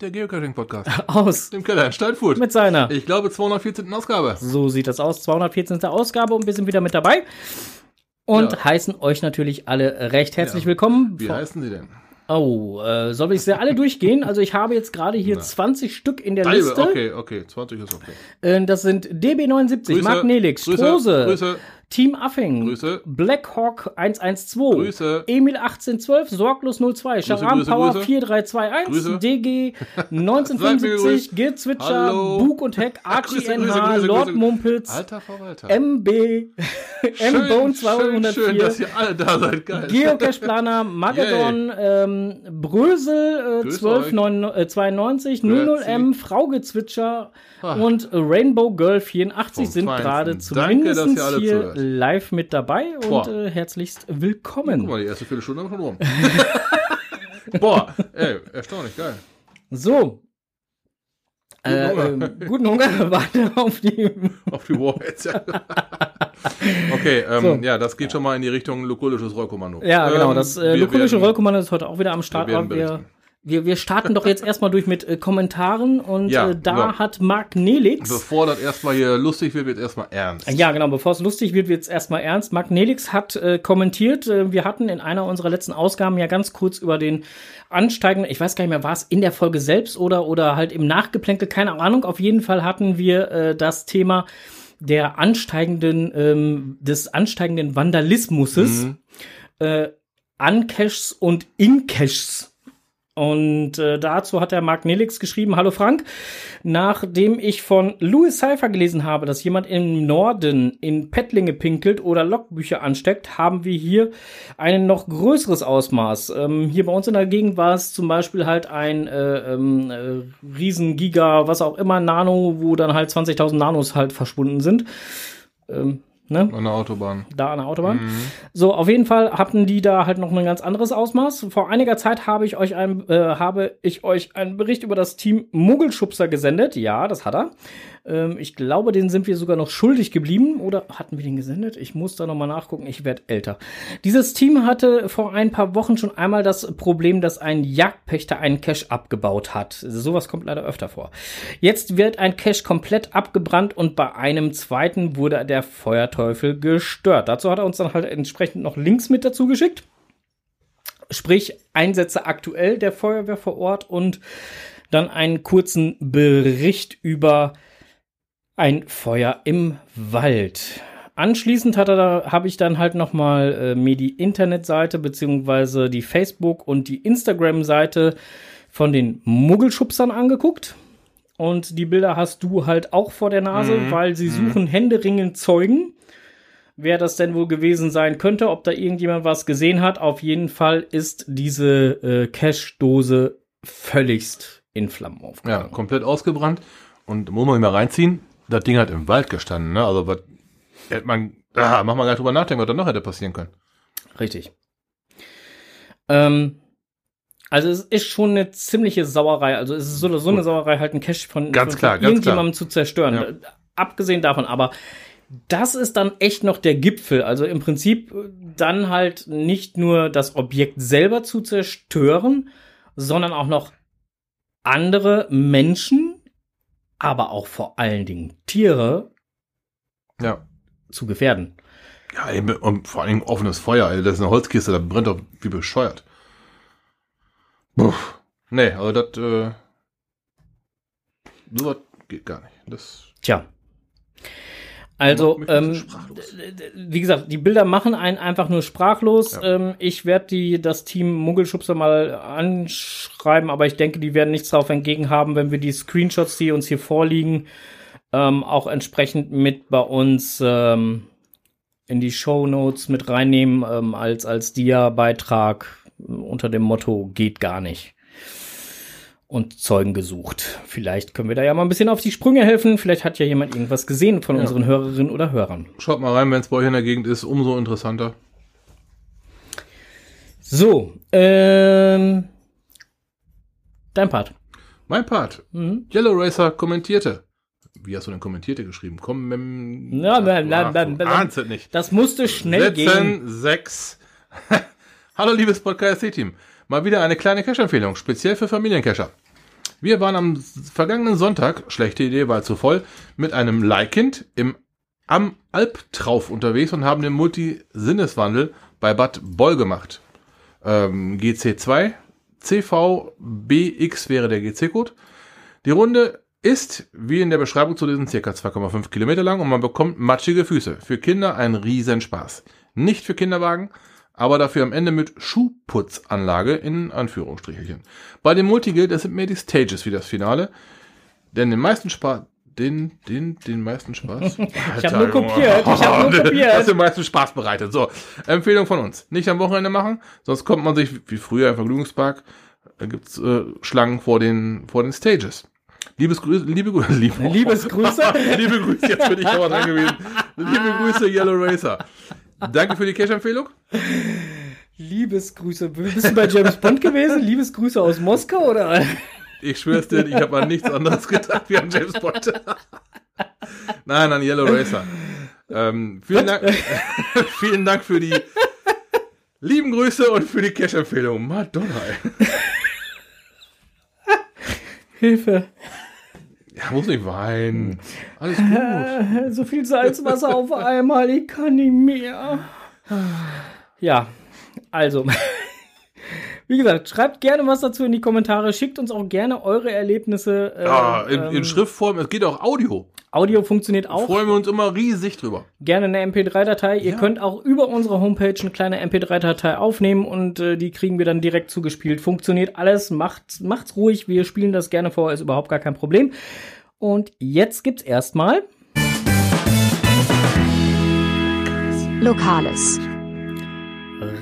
Der Geocaching-Podcast. Aus. Dem Keller in Steinfurt. Mit seiner. Ich glaube 214. Ausgabe. So sieht das aus. 214. Ausgabe und wir sind wieder mit dabei. Und Ja. heißen euch natürlich alle recht herzlich Ja. willkommen. Wie heißen sie denn? Oh, äh, soll ich sie alle durchgehen? Also ich habe jetzt gerade hier 20 Stück in der Halbe, Liste. okay, okay. 20 ist okay. Äh, das sind DB79, Mark Nelix, Grüße, Strose, Grüße, Team Affing, Grüße. Blackhawk 112, Grüße. Emil 1812, Sorglos 02, Sharam Power Grüße. 4321, Grüße. DG Seid mir 1975, gegrüßt. Gil Zwitscher, Hallo. Bug und Heck, Archie Grüße, NH, Lord. Mumpitz, Alter Verwalter. MB, M-Bone schön, schön, schön, dass 204, ihr alle da seid. Geil. Geocache-Planer, Magadon, ähm, Brösel äh, Grüß 1292, 00M, Fraugezwitscher und Rainbow Girl 84 Vom sind gerade zumindest hier. Live mit dabei und äh, herzlichst willkommen. Guck mal, die erste Viertelstunde haben wir schon rum. Boah, ey, erstaunlich, geil. So. Äh, Hunger. ähm, guten Hunger, warte auf die. Auf die Warheads, ja. okay, ähm, So. ja, das geht schon mal in die Richtung lukulisches Rollkommando. Ja, genau, Ähm, das äh, wir werden- Rollkommando ist heute auch wieder am Start. wir Wir. Wir, wir starten doch jetzt erstmal durch mit äh, Kommentaren und Ja, äh, da so. hat Mark Nelix. Bevor das erstmal hier lustig wird, wird erstmal ernst. Ja, genau, bevor es lustig wird, wird es erstmal ernst. Mark Nelix hat äh, kommentiert, äh, wir hatten in einer unserer letzten Ausgaben ja ganz kurz über den ansteigenden, ich weiß gar nicht mehr, war es in der Folge selbst oder, oder halt im Nachgeplänkel, keine Ahnung. Auf jeden Fall hatten wir äh, das Thema der ansteigenden, ähm, des ansteigenden Vandalismuses, Mhm. äh, Uncaches und Incaches. Und äh, dazu hat der Mark Nelix geschrieben, Hallo Frank, nachdem ich von Louis Cypher gelesen habe, dass jemand im Norden in Pettlinge pinkelt oder Logbücher ansteckt, haben wir hier ein noch größeres Ausmaß. Ähm, hier bei uns in der Gegend war es zum Beispiel halt ein äh, ähm, äh, riesen Giga, was auch immer, Nano, wo dann halt 20.000 Nanos halt verschwunden sind. Ähm, ne? An der Autobahn. da an der Autobahn. So, auf jeden Fall hatten die da halt noch ein ganz anderes Ausmaß. Vor einiger Zeit habe ich euch ein, äh, habe ich euch einen Bericht über das Team Muggelschubser gesendet. Ja, das hat er. Ähm, ich glaube, den sind wir sogar noch schuldig geblieben. Oder hatten wir den gesendet? Ich muss da nochmal nachgucken. Ich werde älter. Dieses Team hatte vor ein paar Wochen schon einmal das Problem, dass ein Jagdpächter einen Cache abgebaut hat. Sowas kommt leider öfter vor. Jetzt wird ein Cache komplett abgebrannt und bei einem zweiten wurde der Feuerteufel gestört. Dazu hat er uns dann halt entsprechend noch Links mit dazu geschickt. Sprich, Einsätze aktuell der Feuerwehr vor Ort und dann einen kurzen Bericht über ein Feuer im Wald. Anschließend habe ich dann halt noch mal äh, mir die Internetseite beziehungsweise die Facebook und die Instagram-Seite von den Muggelschubsern angeguckt. Und die Bilder hast du halt auch vor der Nase, weil sie suchen händeringend Zeugen. Wer das denn wohl gewesen sein könnte, ob da irgendjemand was gesehen hat. Auf jeden Fall ist diese äh, Cash-Dose völligst in Flammen Ja, aufgegangen. komplett ausgebrannt. Und muss man mal reinziehen, das Ding hat im Wald gestanden, ne? Also, was hätte man, ah, mach mal gar nicht drüber nachdenken, was da noch hätte passieren können. Richtig. Ähm, also es ist schon eine ziemliche Sauerei. Also es ist so, so eine Sauerei, halt einen Cache von, Ganz von, klar, von irgendjemandem zu zerstören. Ja. Abgesehen davon, aber das ist dann echt noch der Gipfel. Also im Prinzip äh, dann halt nicht nur das Objekt selber zu zerstören, sondern auch noch andere Menschen, aber auch vor allen Dingen Tiere Ja. zu gefährden. Ja, eben, und vor allem offenes Feuer, ey, das ist eine Holzkiste, da brennt doch wie bescheuert. Puff. Nee, also das, äh, sowas geht gar nicht. Das Tja. Also, ähm, wie gesagt, die Bilder machen einen einfach nur sprachlos. Ja. Ähm, ich werde die das Team Muggelschubser mal anschreiben, aber ich denke, die werden nichts darauf entgegen haben, wenn wir die Screenshots, die uns hier vorliegen, ähm, auch entsprechend mit bei uns ähm, in die Show Notes mit reinnehmen ähm, als als Dia-Beitrag unter dem Motto geht gar nicht. Und Zeugen gesucht. Vielleicht können wir da ja mal ein bisschen auf die Sprünge helfen. Vielleicht hat ja jemand irgendwas gesehen von Ja. unseren Hörerinnen oder Hörern. Schaut mal rein, wenn es bei euch in der Gegend ist, umso interessanter. So, ähm, dein Part. Mein Part. Mhm. Yellow Racer kommentierte. Wie hast du denn kommentierte geschrieben? Komm, ähm, Ja, du bla. ahnst es nicht. Das musste schnell gehen. Setzen sechs. Hallo liebes Podcast-Team. Mal wieder eine kleine Cash-Empfehlung, speziell für Familiencacher. Wir waren am vergangenen Sonntag, schlechte Idee, weil zu voll, mit einem Leihkind im am Albtrauf unterwegs und haben den Multisinneswandel bei Bad Boll gemacht. Ähm, GC2, CVBX wäre der GC-Code. Die Runde ist, wie in der Beschreibung zu lesen, circa 2,5 Kilometer lang und man bekommt matschige Füße. Für Kinder ein Riesenspaß. Nicht für Kinderwagen, aber dafür am Ende mit Schuhputzanlage in Anführungsstrichelchen. Bei dem Multi gilt, es sind mehr die Stages wie das Finale, denn den meisten Spaß, den, den, den meisten Spaß. Ich habe nur kopiert, ich habe nur kopiert. Hast den meisten Spaß bereitet. So, Empfehlung von uns. Nicht am Wochenende machen, sonst kommt man sich wie früher im Vergnügungspark, da gibt's äh, Schlangen vor den, vor den Stages. Liebes Grüße, liebe Grüße, liebe, Liebesgrüße. liebe Grüße, jetzt bin ich aber dran gewesen. Liebe Grüße, Yellow Racer. Danke für die Cash-Empfehlung. Liebesgrüße. Bist du bei James Bond gewesen? Liebesgrüße aus Moskau oder? Ich schwör's dir, ich habe an nichts anderes gedacht wie an James Bond. Nein, an Yellow Racer. Ähm, vielen, Dank, vielen Dank für die lieben Grüße und für die Cash-Empfehlung. Madonna. Hilfe. Ja, muss nicht weinen. Alles gut. So viel Salzwasser auf einmal, ich kann nicht mehr. Ja, also. Wie gesagt, schreibt gerne was dazu in die Kommentare. Schickt uns auch gerne eure Erlebnisse. Äh, Ah, in, ähm, in Schriftform, es geht auch Audio. Audio funktioniert auch. Freuen wir uns immer riesig drüber. Gerne eine MP3-Datei. Ihr Ja. könnt auch über unsere Homepage eine kleine MP3-Datei aufnehmen und äh, die kriegen wir dann direkt zugespielt. Funktioniert alles. Macht's, macht's ruhig. Wir spielen das gerne vor. Ist überhaupt gar kein Problem. Und jetzt gibt's erstmal Lokales.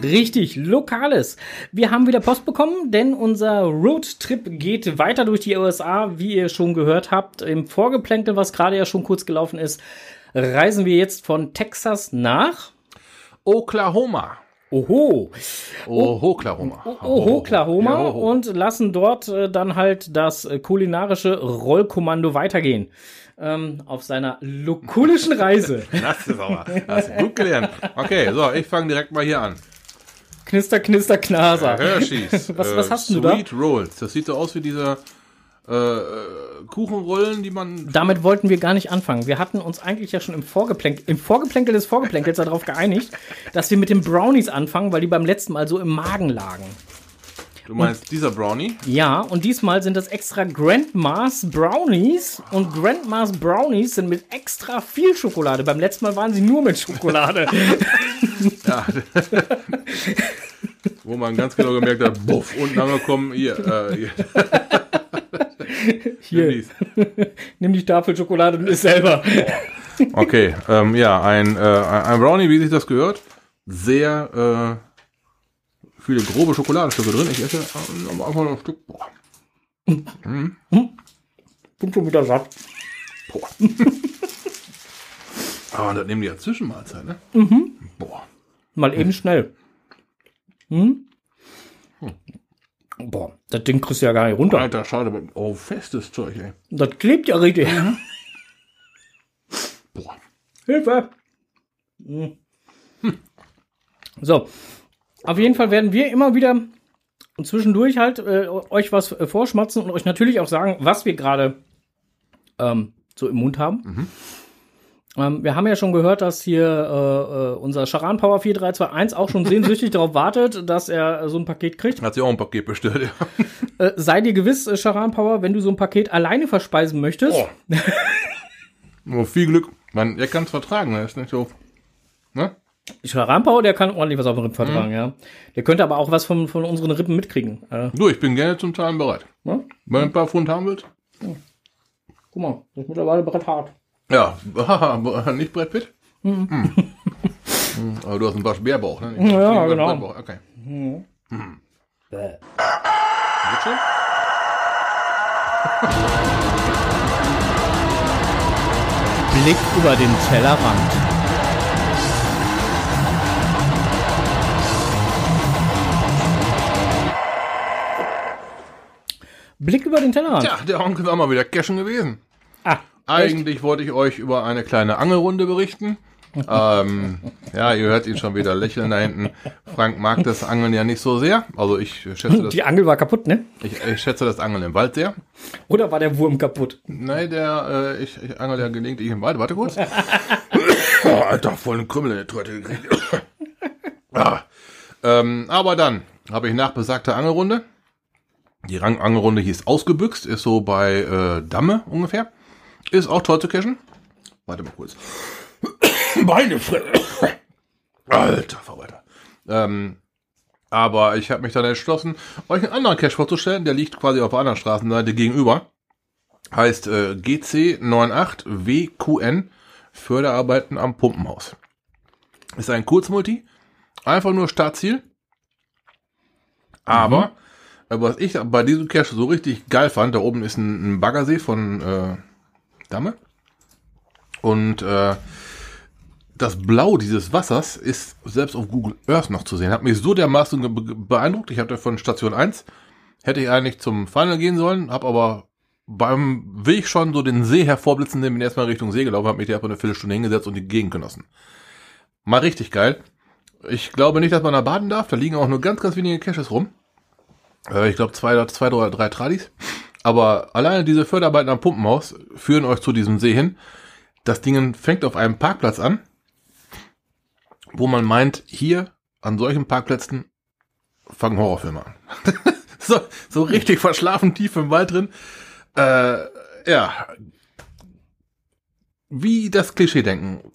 Richtig, Lokales. Wir haben wieder Post bekommen, denn unser Roadtrip geht weiter durch die USA, wie ihr schon gehört habt. Im Vorgeplänkel, was gerade ja schon kurz gelaufen ist, reisen wir jetzt von Texas nach Oklahoma. Oho, Oh, Oklahoma. oh, Oklahoma und lassen dort äh, dann halt das äh, kulinarische Rollkommando weitergehen. Ähm, auf seiner lokulischen Reise. Das ist aber, hast du gut gelernt. Okay, so, ich fange direkt mal hier an. Knister, knister, knaser. Hershey's. Was- äh, was hast denn du da? Sweet Rolls. Das sieht so aus wie diese äh, äh, Kuchenrollen, die man. Damit wollten wir gar nicht anfangen. Wir hatten uns eigentlich ja schon im Vorgeplänkel, im Vorgeplänkel des Vorgeplänkels darauf geeinigt, dass wir mit den Brownies anfangen, weil die beim letzten Mal so im Magen lagen. Du meinst dieser Brownie? Ja, und diesmal sind das extra Grandma's Brownies und Grandma's Brownies sind mit extra viel Schokolade. Beim letzten Mal waren sie nur mit Schokolade. Ja. Wo man ganz genau gemerkt hat, buff, unten angekommen, hier, äh, hier. Hier, nimm die Tafel Schokolade und isst selber. Okay, ähm, ja, ein, äh, ein Brownie, wie sich das gehört. Sehr äh, viele grobe Schokoladestücke drin. Ich esse äh, einfach ein Stück. Boah. Bin schon wieder satt. Boah. Aber das nehmen die ja Zwischenmahlzeit, ne? Boah. Mal eben schnell. Hm? Boah, das Ding kriegst du ja gar nicht runter. Alter, schade. Oh, festes Zeug, ey. Das klebt ja richtig. Boah. Hilfe! Hm. So, auf jeden Fall werden wir immer wieder zwischendurch halt äh, euch was äh, vorschmatzen und euch natürlich auch sagen, was wir gerade ähm, so im Mund haben. Ähm, wir haben ja schon gehört, dass hier äh, äh, unser Charan Power 4321 auch schon sehnsüchtig darauf wartet, dass er so ein Paket kriegt. Hat sich auch ein Paket bestellt, ja. Äh, sei dir gewiss, äh, Charan Power, wenn du so ein Paket alleine verspeisen möchtest, Oh. oh viel Glück. Man, er kann es vertragen, ne? Ist nicht so. Ne? Power, der kann ordentlich was auf den Rippen vertragen, ja. Der könnte aber auch was von, von unseren Rippen mitkriegen. Äh, Du, ich bin gerne zum Zahlen bereit. ne? Wenn du ein paar Pfund haben willst? Guck mal, das ist mittlerweile Brett hart. Ja, nicht Brett Pitt? Hm. Hm, Aber du hast einen Waschbärbauch, ne? Nicht- Ja, genau. Brettbauch, Okay. Bäh. Wird schon? Blick über den Tellerrand. Blick über den Tellerrand. Tja, der Onkel war mal wieder cashen gewesen. Ah, Eigentlich wollte ich euch über eine kleine Angelrunde berichten. ähm, ja, ihr hört ihn schon wieder lächeln da hinten. Frank mag das Angeln ja nicht so sehr. Also ich schätze das, Die Angel war kaputt, ne? ich, ich schätze das Angeln im Wald sehr. Oder war der Wurm kaputt? Nein, der, äh, ich, ich angel ja gelegentlich im Wald. Warte kurz. oh, Alter, voll einen Krümmel in der Torte gekriegt. ah. ähm, aber dann habe ich nach besagter Angelrunde. Die Rang Angelrunde hieß ausgebüxt, ist so bei äh, Damme ungefähr. Ist auch toll zu cashen. Warte mal kurz. Fresse. Alter Verwalter. Ähm, aber ich habe mich dann entschlossen, euch einen anderen Cache vorzustellen. Der liegt quasi auf der anderen Straßenseite gegenüber. Heißt äh, GC98WQN Förderarbeiten am Pumpenhaus. Ist ein Kurzmulti. Einfach nur Startziel. Aber äh, was ich bei diesem Cache so richtig geil fand, da oben ist ein, ein Baggersee von äh, Damme. Und äh, das Blau dieses Wassers ist selbst auf Google Earth noch zu sehen. Hat mich so dermaßen beeindruckt. Ich hatte von Station 1, hätte ich eigentlich zum Final gehen sollen, habe aber beim Weg schon so den See hervorblitzen bin erstmal Richtung See gelaufen, habe mich da eine Viertelstunde hingesetzt und die Gegend genossen. Mal richtig geil. Ich glaube nicht, dass man da baden darf. Da liegen auch nur ganz, ganz wenige Caches rum. Äh, ich glaube zwei, zwei oder drei Tradis. Aber alleine diese Förderarbeiten am Pumpenhaus führen euch zu diesem See hin. Das Ding fängt auf einem Parkplatz an, wo man meint, hier an solchen Parkplätzen fangen Horrorfilme an. so, so richtig verschlafen tief im Wald drin. Äh, ja. Wie das Klischee denken.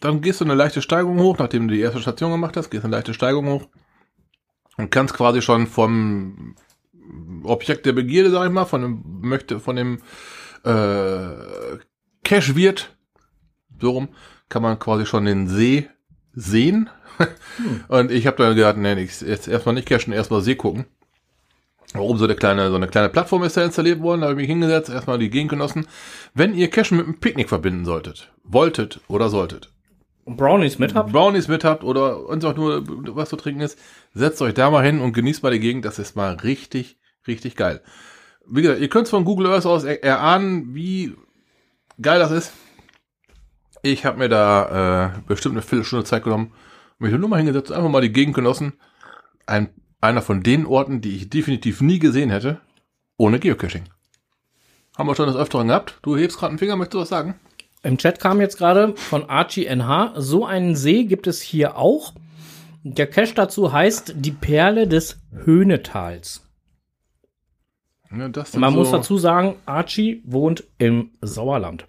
Dann gehst du eine leichte Steigung hoch, nachdem du die erste Station gemacht hast, gehst eine leichte Steigung hoch und kannst quasi schon vom Objekt der Begierde, sag ich mal, von dem möchte, von dem äh, Cash-Wirt, so rum, kann man quasi schon den See sehen. Und ich habe dann gedacht, nee, ich jetzt erstmal nicht cashen, erstmal See gucken. Warum so eine kleine, so eine kleine Plattform ist da installiert worden, da habe ich mich hingesetzt, erstmal die Gegend genossen. Wenn ihr Cashen mit einem Picknick verbinden solltet, wolltet oder solltet, Brownies mit habt? Brownies mit habt oder uns auch nur was zu trinken ist, setzt euch da mal hin und genießt mal die Gegend. Das ist mal richtig, richtig geil. Wie gesagt, ihr könnt von Google Earth aus er erahnen, wie geil das ist. Ich habe mir da äh, bestimmt eine Viertelstunde Zeit genommen, mich nur mal hingesetzt, einfach mal die Gegend genossen. Ein, einer von den Orten, die ich definitiv nie gesehen hätte, ohne Geocaching. Haben wir schon das Öfteren gehabt. Du hebst gerade einen Finger, möchtest du was sagen? Im Chat kam jetzt gerade von Archie NH, so einen See gibt es hier auch. Der Cache dazu heißt die Perle des Höhnetals. Ja, Man muss so- dazu sagen, Archie wohnt im Sauerland.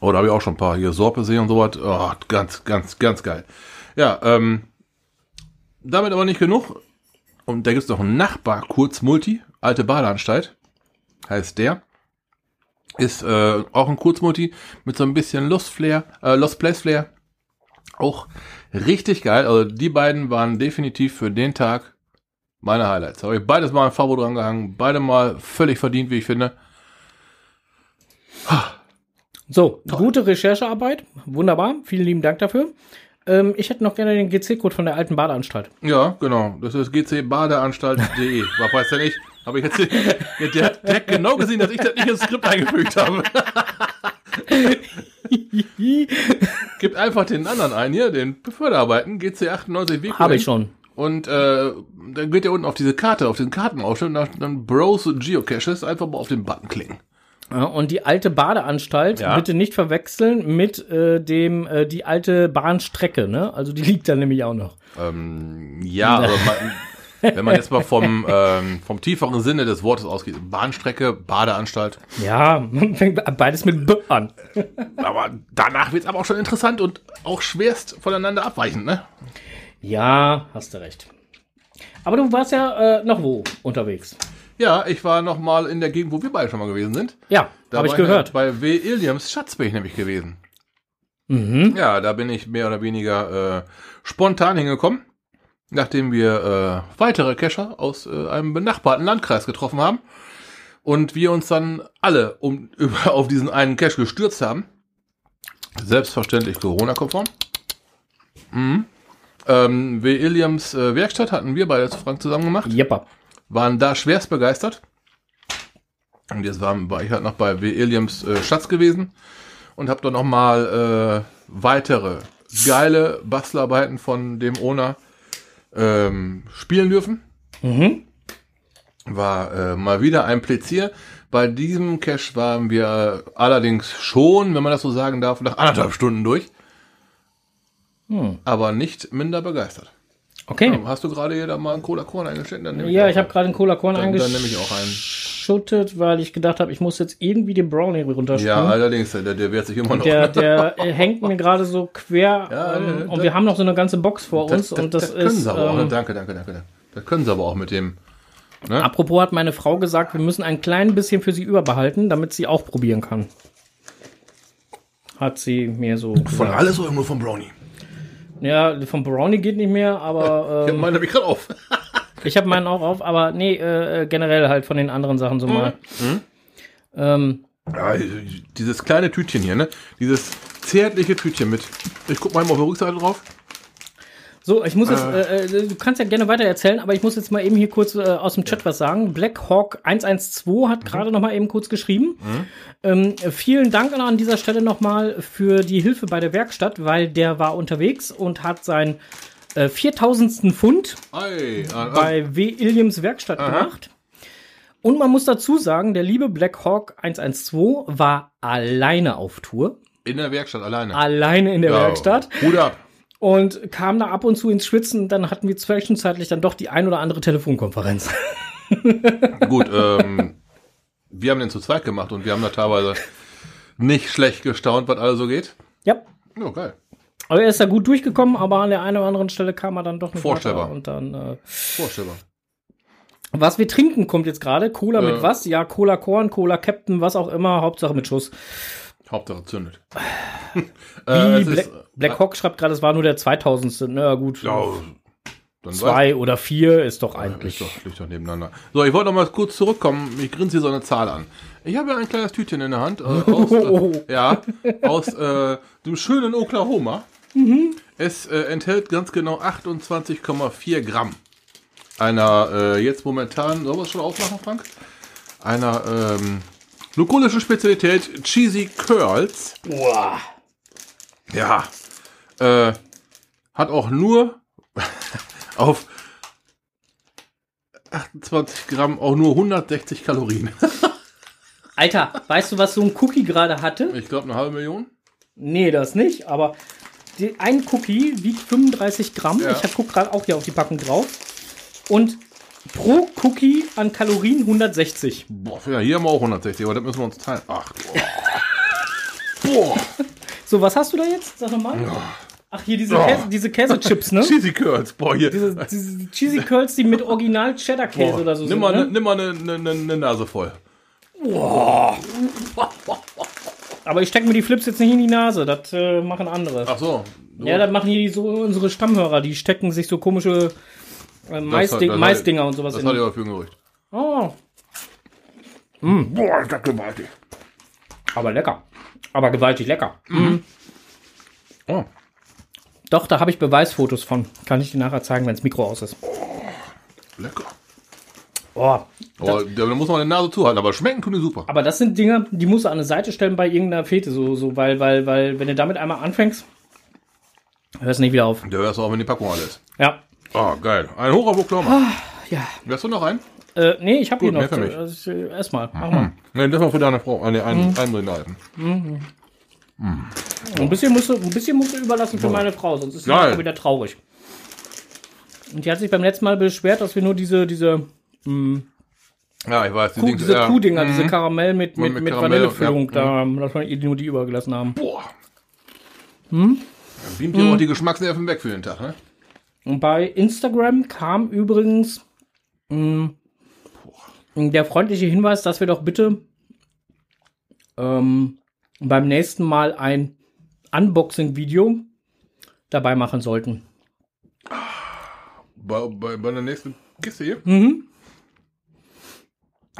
Oh, da habe ich auch schon ein paar hier Sorpesee und sowas. Oh, ganz, ganz, ganz geil. Ja, ähm, damit aber nicht genug. Und da gibt's noch einen Nachbar, kurz Multi, alte Badeanstalt, heißt der. Ist äh, auch ein Kurzmulti mit so ein bisschen Lost Flair, äh, Lost Place Flair. Auch richtig geil. Also die beiden waren definitiv für den Tag meine Highlights. Habe ich beides mal ein Favo dran gehangen, beide mal völlig verdient, wie ich finde. So, gute Recherchearbeit. Wunderbar. Vielen lieben Dank dafür. Ähm, ich hätte noch gerne den GC-Code von der alten Badeanstalt. Ja, genau. Das ist gcbadeanstalt.de. Was weiß der nicht? Habe ich jetzt der, der, der hat genau gesehen, dass ich das nicht ins Skript eingefügt habe. Gibt einfach den anderen ein hier, den Förderarbeiten, GC98W. Habe ich schon. Und äh, dann geht ihr unten auf diese Karte, auf den Kartenausschnitt, und dann- dann Browse Geocaches, einfach mal auf den Button klicken. Ja, und die alte Badeanstalt Ja. bitte nicht verwechseln mit äh, dem äh, die alte Bahnstrecke, ne? Also die liegt da nämlich auch noch. Ähm, ja, aber man, wenn man jetzt mal vom, ähm, vom tieferen Sinne des Wortes ausgeht, Bahnstrecke, Badeanstalt, Ja, fängt beides mit B an. Aber danach wird's aber auch schon interessant und auch schwerst voneinander abweichend, ne? Ja, hast du recht. Aber du warst ja äh, noch wo unterwegs? Ja, ich war noch mal in der Gegend, wo wir beide schon mal gewesen sind. Ja, Da habe ich gehört. Bei W. Illiams Schatz bin ich nämlich gewesen. Mhm. Ja, da bin ich mehr oder weniger äh, spontan hingekommen, nachdem wir äh, weitere Kescher aus äh, einem benachbarten Landkreis getroffen haben und wir uns dann alle um, über, auf diesen einen Cache gestürzt haben. Selbstverständlich Corona-konform. Mhm. Ähm, W. Illiams äh, Werkstatt hatten wir beide zu Frank zusammen gemacht. Jeppa. waren da schwerst begeistert. Und jetzt war, war ich halt noch bei W. Williams äh, Schatz gewesen und habe dann noch mal weitere geile Bastelarbeiten von dem Owner ähm, spielen dürfen. Mhm. War äh, mal wieder ein Pläzier. Bei diesem Cache waren wir allerdings schon, wenn man das so sagen darf, nach anderthalb Stunden durch. Aber nicht minder begeistert. Okay. Hast du gerade hier da mal einen Cola Korn nehme Ja, auch ich habe gerade einen Cola Korn Dann- dann nehme ich auch einen. Eingeschüttet, weil ich gedacht habe, ich muss jetzt irgendwie den Brownie runterspringen. Ja, allerdings, der, der wehrt sich immer noch. Der, der äh, hängt mir gerade so quer Ja, ähm, ja, und das- wir haben noch so eine ganze Box vor uns und das, können ist. sie aber auch. ne? Ähm, Danke, danke, danke. danke. Das können sie aber auch mit dem. Ne? apropos hat meine Frau gesagt, wir müssen ein klein bisschen für sie überbehalten, damit sie auch probieren kann. Hat sie mir so Von gesagt. alles oder nur vom Brownie? Ja, vom Brownie geht nicht mehr, aber ähm, meine, ich gerade auf. ich habe meinen auch auf, aber nee, äh, äh, generell halt von den anderen Sachen so mal. Mhm. Ähm, Ja, dieses kleine Tütchen hier, ne? Dieses zärtliche Tütchen mit. Ich guck mal auf der Rückseite drauf. So, ich muss jetzt, äh, äh, du kannst ja gerne weiter erzählen, aber ich muss jetzt mal eben hier kurz äh, aus dem Chat was sagen. Blackhawk 112 hat gerade noch mal eben kurz geschrieben. Ähm, vielen Dank an dieser Stelle noch mal für die Hilfe bei der Werkstatt, weil der war unterwegs und hat seinen äh, 4000. Pfund Ei, ah, ah, bei W. Illiams Werkstatt gemacht. Und man muss dazu sagen, der liebe Blackhawk 112 war alleine auf Tour. in der Werkstatt alleine. Alleine in der Ja, Werkstatt. Hut ab. und kam da ab und zu ins Schwitzen. Dann hatten wir zwischenzeitlich dann doch die ein oder andere Telefonkonferenz. Gut, ähm, wir haben den zu zweit gemacht und wir haben da teilweise nicht schlecht gestaunt, was alles so geht. ja. Ja, geil. Aber er ist da gut durchgekommen, aber an der einen oder anderen Stelle kam er dann doch nicht Vorstellbar. weiter. Und dann, äh, Vorstellbar. was wir trinken, kommt jetzt gerade. Cola mit Äh. was? Ja, Cola Korn, Cola Captain, was auch immer. Hauptsache mit Schuss. Hauptsache zündet. Wie äh, Black, ist, Black Hawk schreibt gerade, es war nur der 2000. Na ja, gut. ja, Zwei oder vier ist doch eigentlich. doch, liegt doch nebeneinander. So, ich wollte noch mal kurz zurückkommen. Ich grinse hier so eine Zahl an. Ich habe ja ein kleines Tütchen in der Hand. Äh, aus, äh, ja, aus äh, dem schönen Oklahoma. Es äh, enthält ganz genau 28,4 Gramm. Einer äh, jetzt momentan, sollen wir es schon aufmachen, Frank? Einer ähm, lokolischen Spezialität Cheesy Curls. Boah. Ja. Äh, hat auch nur auf 28 Gramm auch nur 160 Kalorien. Alter, weißt du, was so ein Cookie gerade hatte? Ich glaube eine halbe Million. Nee, das nicht, aber die, ein Cookie wiegt 35 Gramm. Ja. Ich hab- guck gerade auch hier auf die Packung drauf. Und pro Cookie an Kalorien 160. Boah, ja, hier haben wir auch 160, aber das müssen wir uns teilen. Ach, boah. boah. So, was hast du da jetzt? Sag nochmal. Ach, hier diese, Ja. Käse, diese Käsechips, ne? Cheesy Curls. Boah, hier. diese, diese Cheesy Curls, die mit Original Cheddar-Käse Boah, oder so nimm sind. mal, ne, Ne? nimm mal eine ne, ne, ne Nase voll. Aber ich stecke mir die Flips jetzt nicht in die Nase. Das äh, machen andere. Ach so. Du- Ja, das machen hier die, so unsere Stammhörer. Die stecken sich so komische äh, Maisding, das hat- Maisdinger und sowas Das in. hatte ich aber für ein Gerücht. Oh, Boah, ist das gewaltig. aber lecker. Aber gewaltig lecker. Oh, Doch, da habe ich Beweisfotos von. Kann ich dir nachher zeigen, wenn das Mikro aus ist. lecker. Oh, Aber da muss man die Nase zuhalten, aber schmecken tun die super. aber das sind Dinge, die musst du an eine Seite stellen bei irgendeiner Fete, so, so, weil, weil, weil, wenn du damit einmal anfängst, hörst du nicht wieder auf. Der hörst du auch, wenn die Packung alle ist. Ja. Oh, geil. Ein Hoch auf Oklahoma. Ja. Hast du noch einen? Äh, nee, ich habe hier noch. mehr für mich. Mhm. Das, äh, Erstmal. Mach mal. Nee, das war für deine Frau. Ah, nee, einen, Mhm. einen halten. Ein bisschen musst du, ein bisschen musst du überlassen für meine Frau, sonst ist sie wieder traurig. Und die hat sich beim letzten Mal beschwert, dass wir nur diese, diese, Ja, ich weiß. Die Kuh, Dings- diese ja. Kuhdinger, diese Karamell mit, mit, Mit mit Karamell, Vanillefüllung, ja. da, dass wir ihr nur die übergelassen haben. Boah. Hm? Dann beamt dir auch die Geschmacksnerven weg für den Tag, ne? Und bei Instagram kam übrigens mh, der freundliche Hinweis, dass wir doch bitte ähm, beim nächsten Mal ein Unboxing-Video dabei machen sollten. Bei, bei, bei der nächsten Kiste hier? Mhm.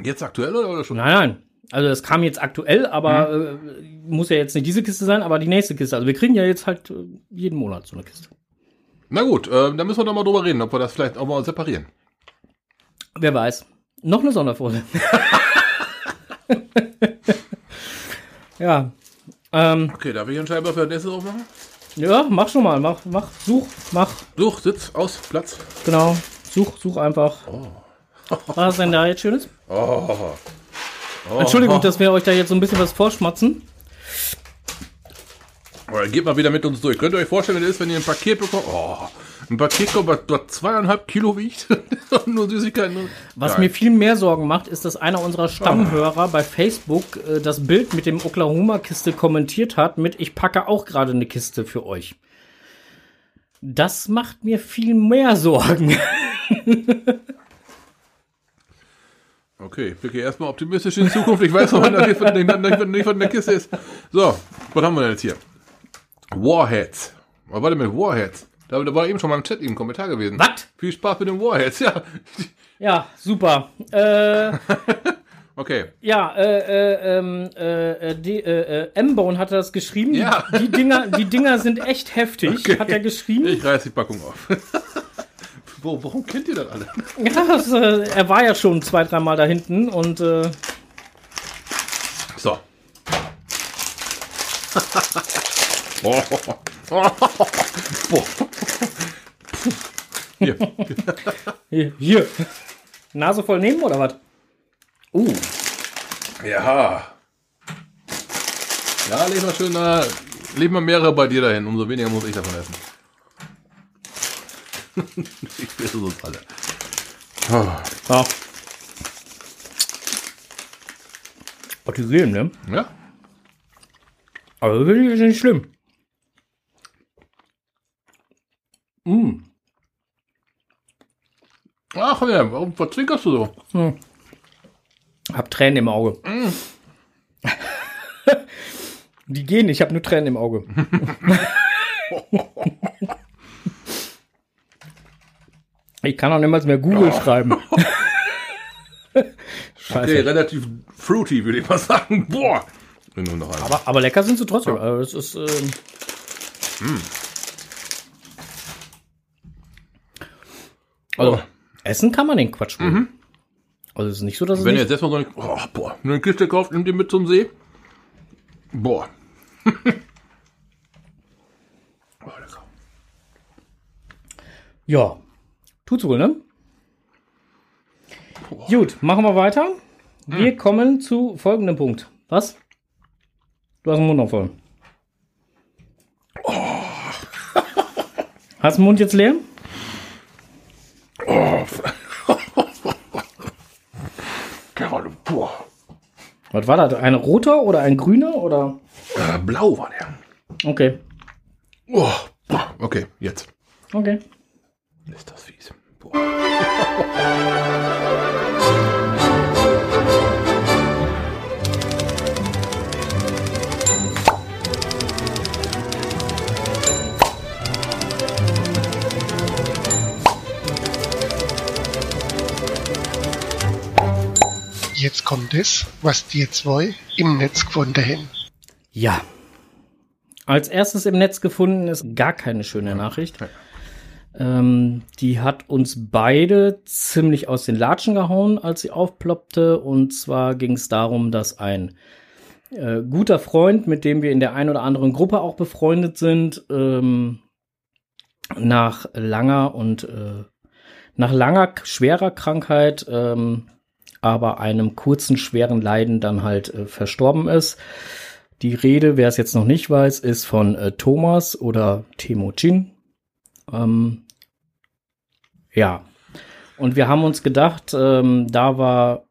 Jetzt aktuell oder schon? Nein, nein. Also das kam jetzt aktuell, aber äh, muss ja jetzt nicht diese Kiste sein, aber die nächste Kiste. Also wir kriegen ja jetzt halt äh, jeden Monat so eine Kiste. Na gut, äh, dann müssen wir doch mal drüber reden, ob wir das vielleicht auch mal separieren. Wer weiß. Noch eine Sonderfolge. ja. Ähm, Okay, darf ich einen Scheibe für das nächste drauf machen? ja, mach schon mal. Mach, mach, such, mach. Such, Sitz, aus, Platz. Genau. Such, such einfach. Was ist denn da jetzt Schönes? Oh. Entschuldigung, dass wir euch da jetzt so ein bisschen was vorschmatzen. Aber geht mal wieder mit uns durch. Könnt ihr euch vorstellen, wie das ist, wenn ihr ein Paket bekommt? Oh, ein Paket kommt, was dort zweieinhalb Kilo wiegt. Nur Süßigkeiten. Was Geil. mir viel mehr Sorgen macht, ist, dass einer unserer Stammhörer bei Facebook äh, das Bild mit dem Oklahoma-Kiste kommentiert hat mit Ich packe auch gerade eine Kiste für euch. Das macht mir viel mehr Sorgen. Okay, ich blicke erstmal optimistisch in die Zukunft. Ich weiß noch nicht, von, nicht, nicht von der Kiste ist. So, was haben wir denn jetzt hier? Warheads. Was war denn mit Warheads? Da, da war eben schon mal im Chat eben ein Kommentar gewesen. Was? Viel Spaß mit den Warheads, ja. Ja, super. Äh, Okay. ja, äh, äh, ähm, äh, äh, die, äh, äh, M-Bone hatte das geschrieben. Ja. Die, die, Dinger, die Dinger sind echt heftig, hat er geschrieben. Ich reiß die Packung auf. Wo, warum kennt ihr das alle? Ja, das, äh, er war ja schon zwei, dreimal da hinten und äh, So. Hier. hier, hier. Nase voll nehmen oder was? Uh, Ja. Ja, leg mal schön da. Leg mal mehrere bei dir dahin, umso weniger muss ich davon essen. Ich fresse uns alle. Oh. ja. Oh, die gehen, ne? Ja? Aber wirklich ist nicht schlimm. Mm. Ach ja, warum verzwinkerst du so? Hab Tränen im Auge. Die gehen, ich habe nur Tränen im Auge. ich kann auch niemals mehr Google schreiben. Scheiße. Okay, relativ fruity, würde ich mal sagen. Boah. Aber, aber lecker sind sie trotzdem. Also es ist, ähm, Also, Oh. essen kann man den Quatsch wohl. Also es ist nicht so, dass es Wenn ihr jetzt erstmal so eine, oh, boah, eine Kiste kauft, nehmt ihr mit zum See. Boah. oh, lecker. Ja, tut's wohl, ne? Gut, machen wir weiter. Wir kommen zu folgendem Punkt. Was? Du hast den Mund noch voll. Hast du den Mund jetzt leer? Gerade, boah. Was war das? Ein roter oder ein grüner oder? Äh, blau war der. Okay, Oh, boah. Okay, jetzt. okay. Ist das fies. Jetzt kommt es, was die zwei im Netz gefunden haben. Ja. Als erstes im Netz gefunden ist gar keine schöne Nachricht. Ähm, die hat uns beide ziemlich aus den Latschen gehauen, als sie aufploppte. Und zwar ging es darum, dass ein äh, guter Freund, mit dem wir in der einen oder anderen Gruppe auch befreundet sind, ähm, nach langer und äh, nach langer schwerer Krankheit, ähm, aber einem kurzen schweren Leiden dann halt äh, verstorben ist. Die Rede, wer es jetzt noch nicht weiß, ist von äh, Thomas oder Temujin. Ähm, ja. Und wir haben uns gedacht, ähm, da wir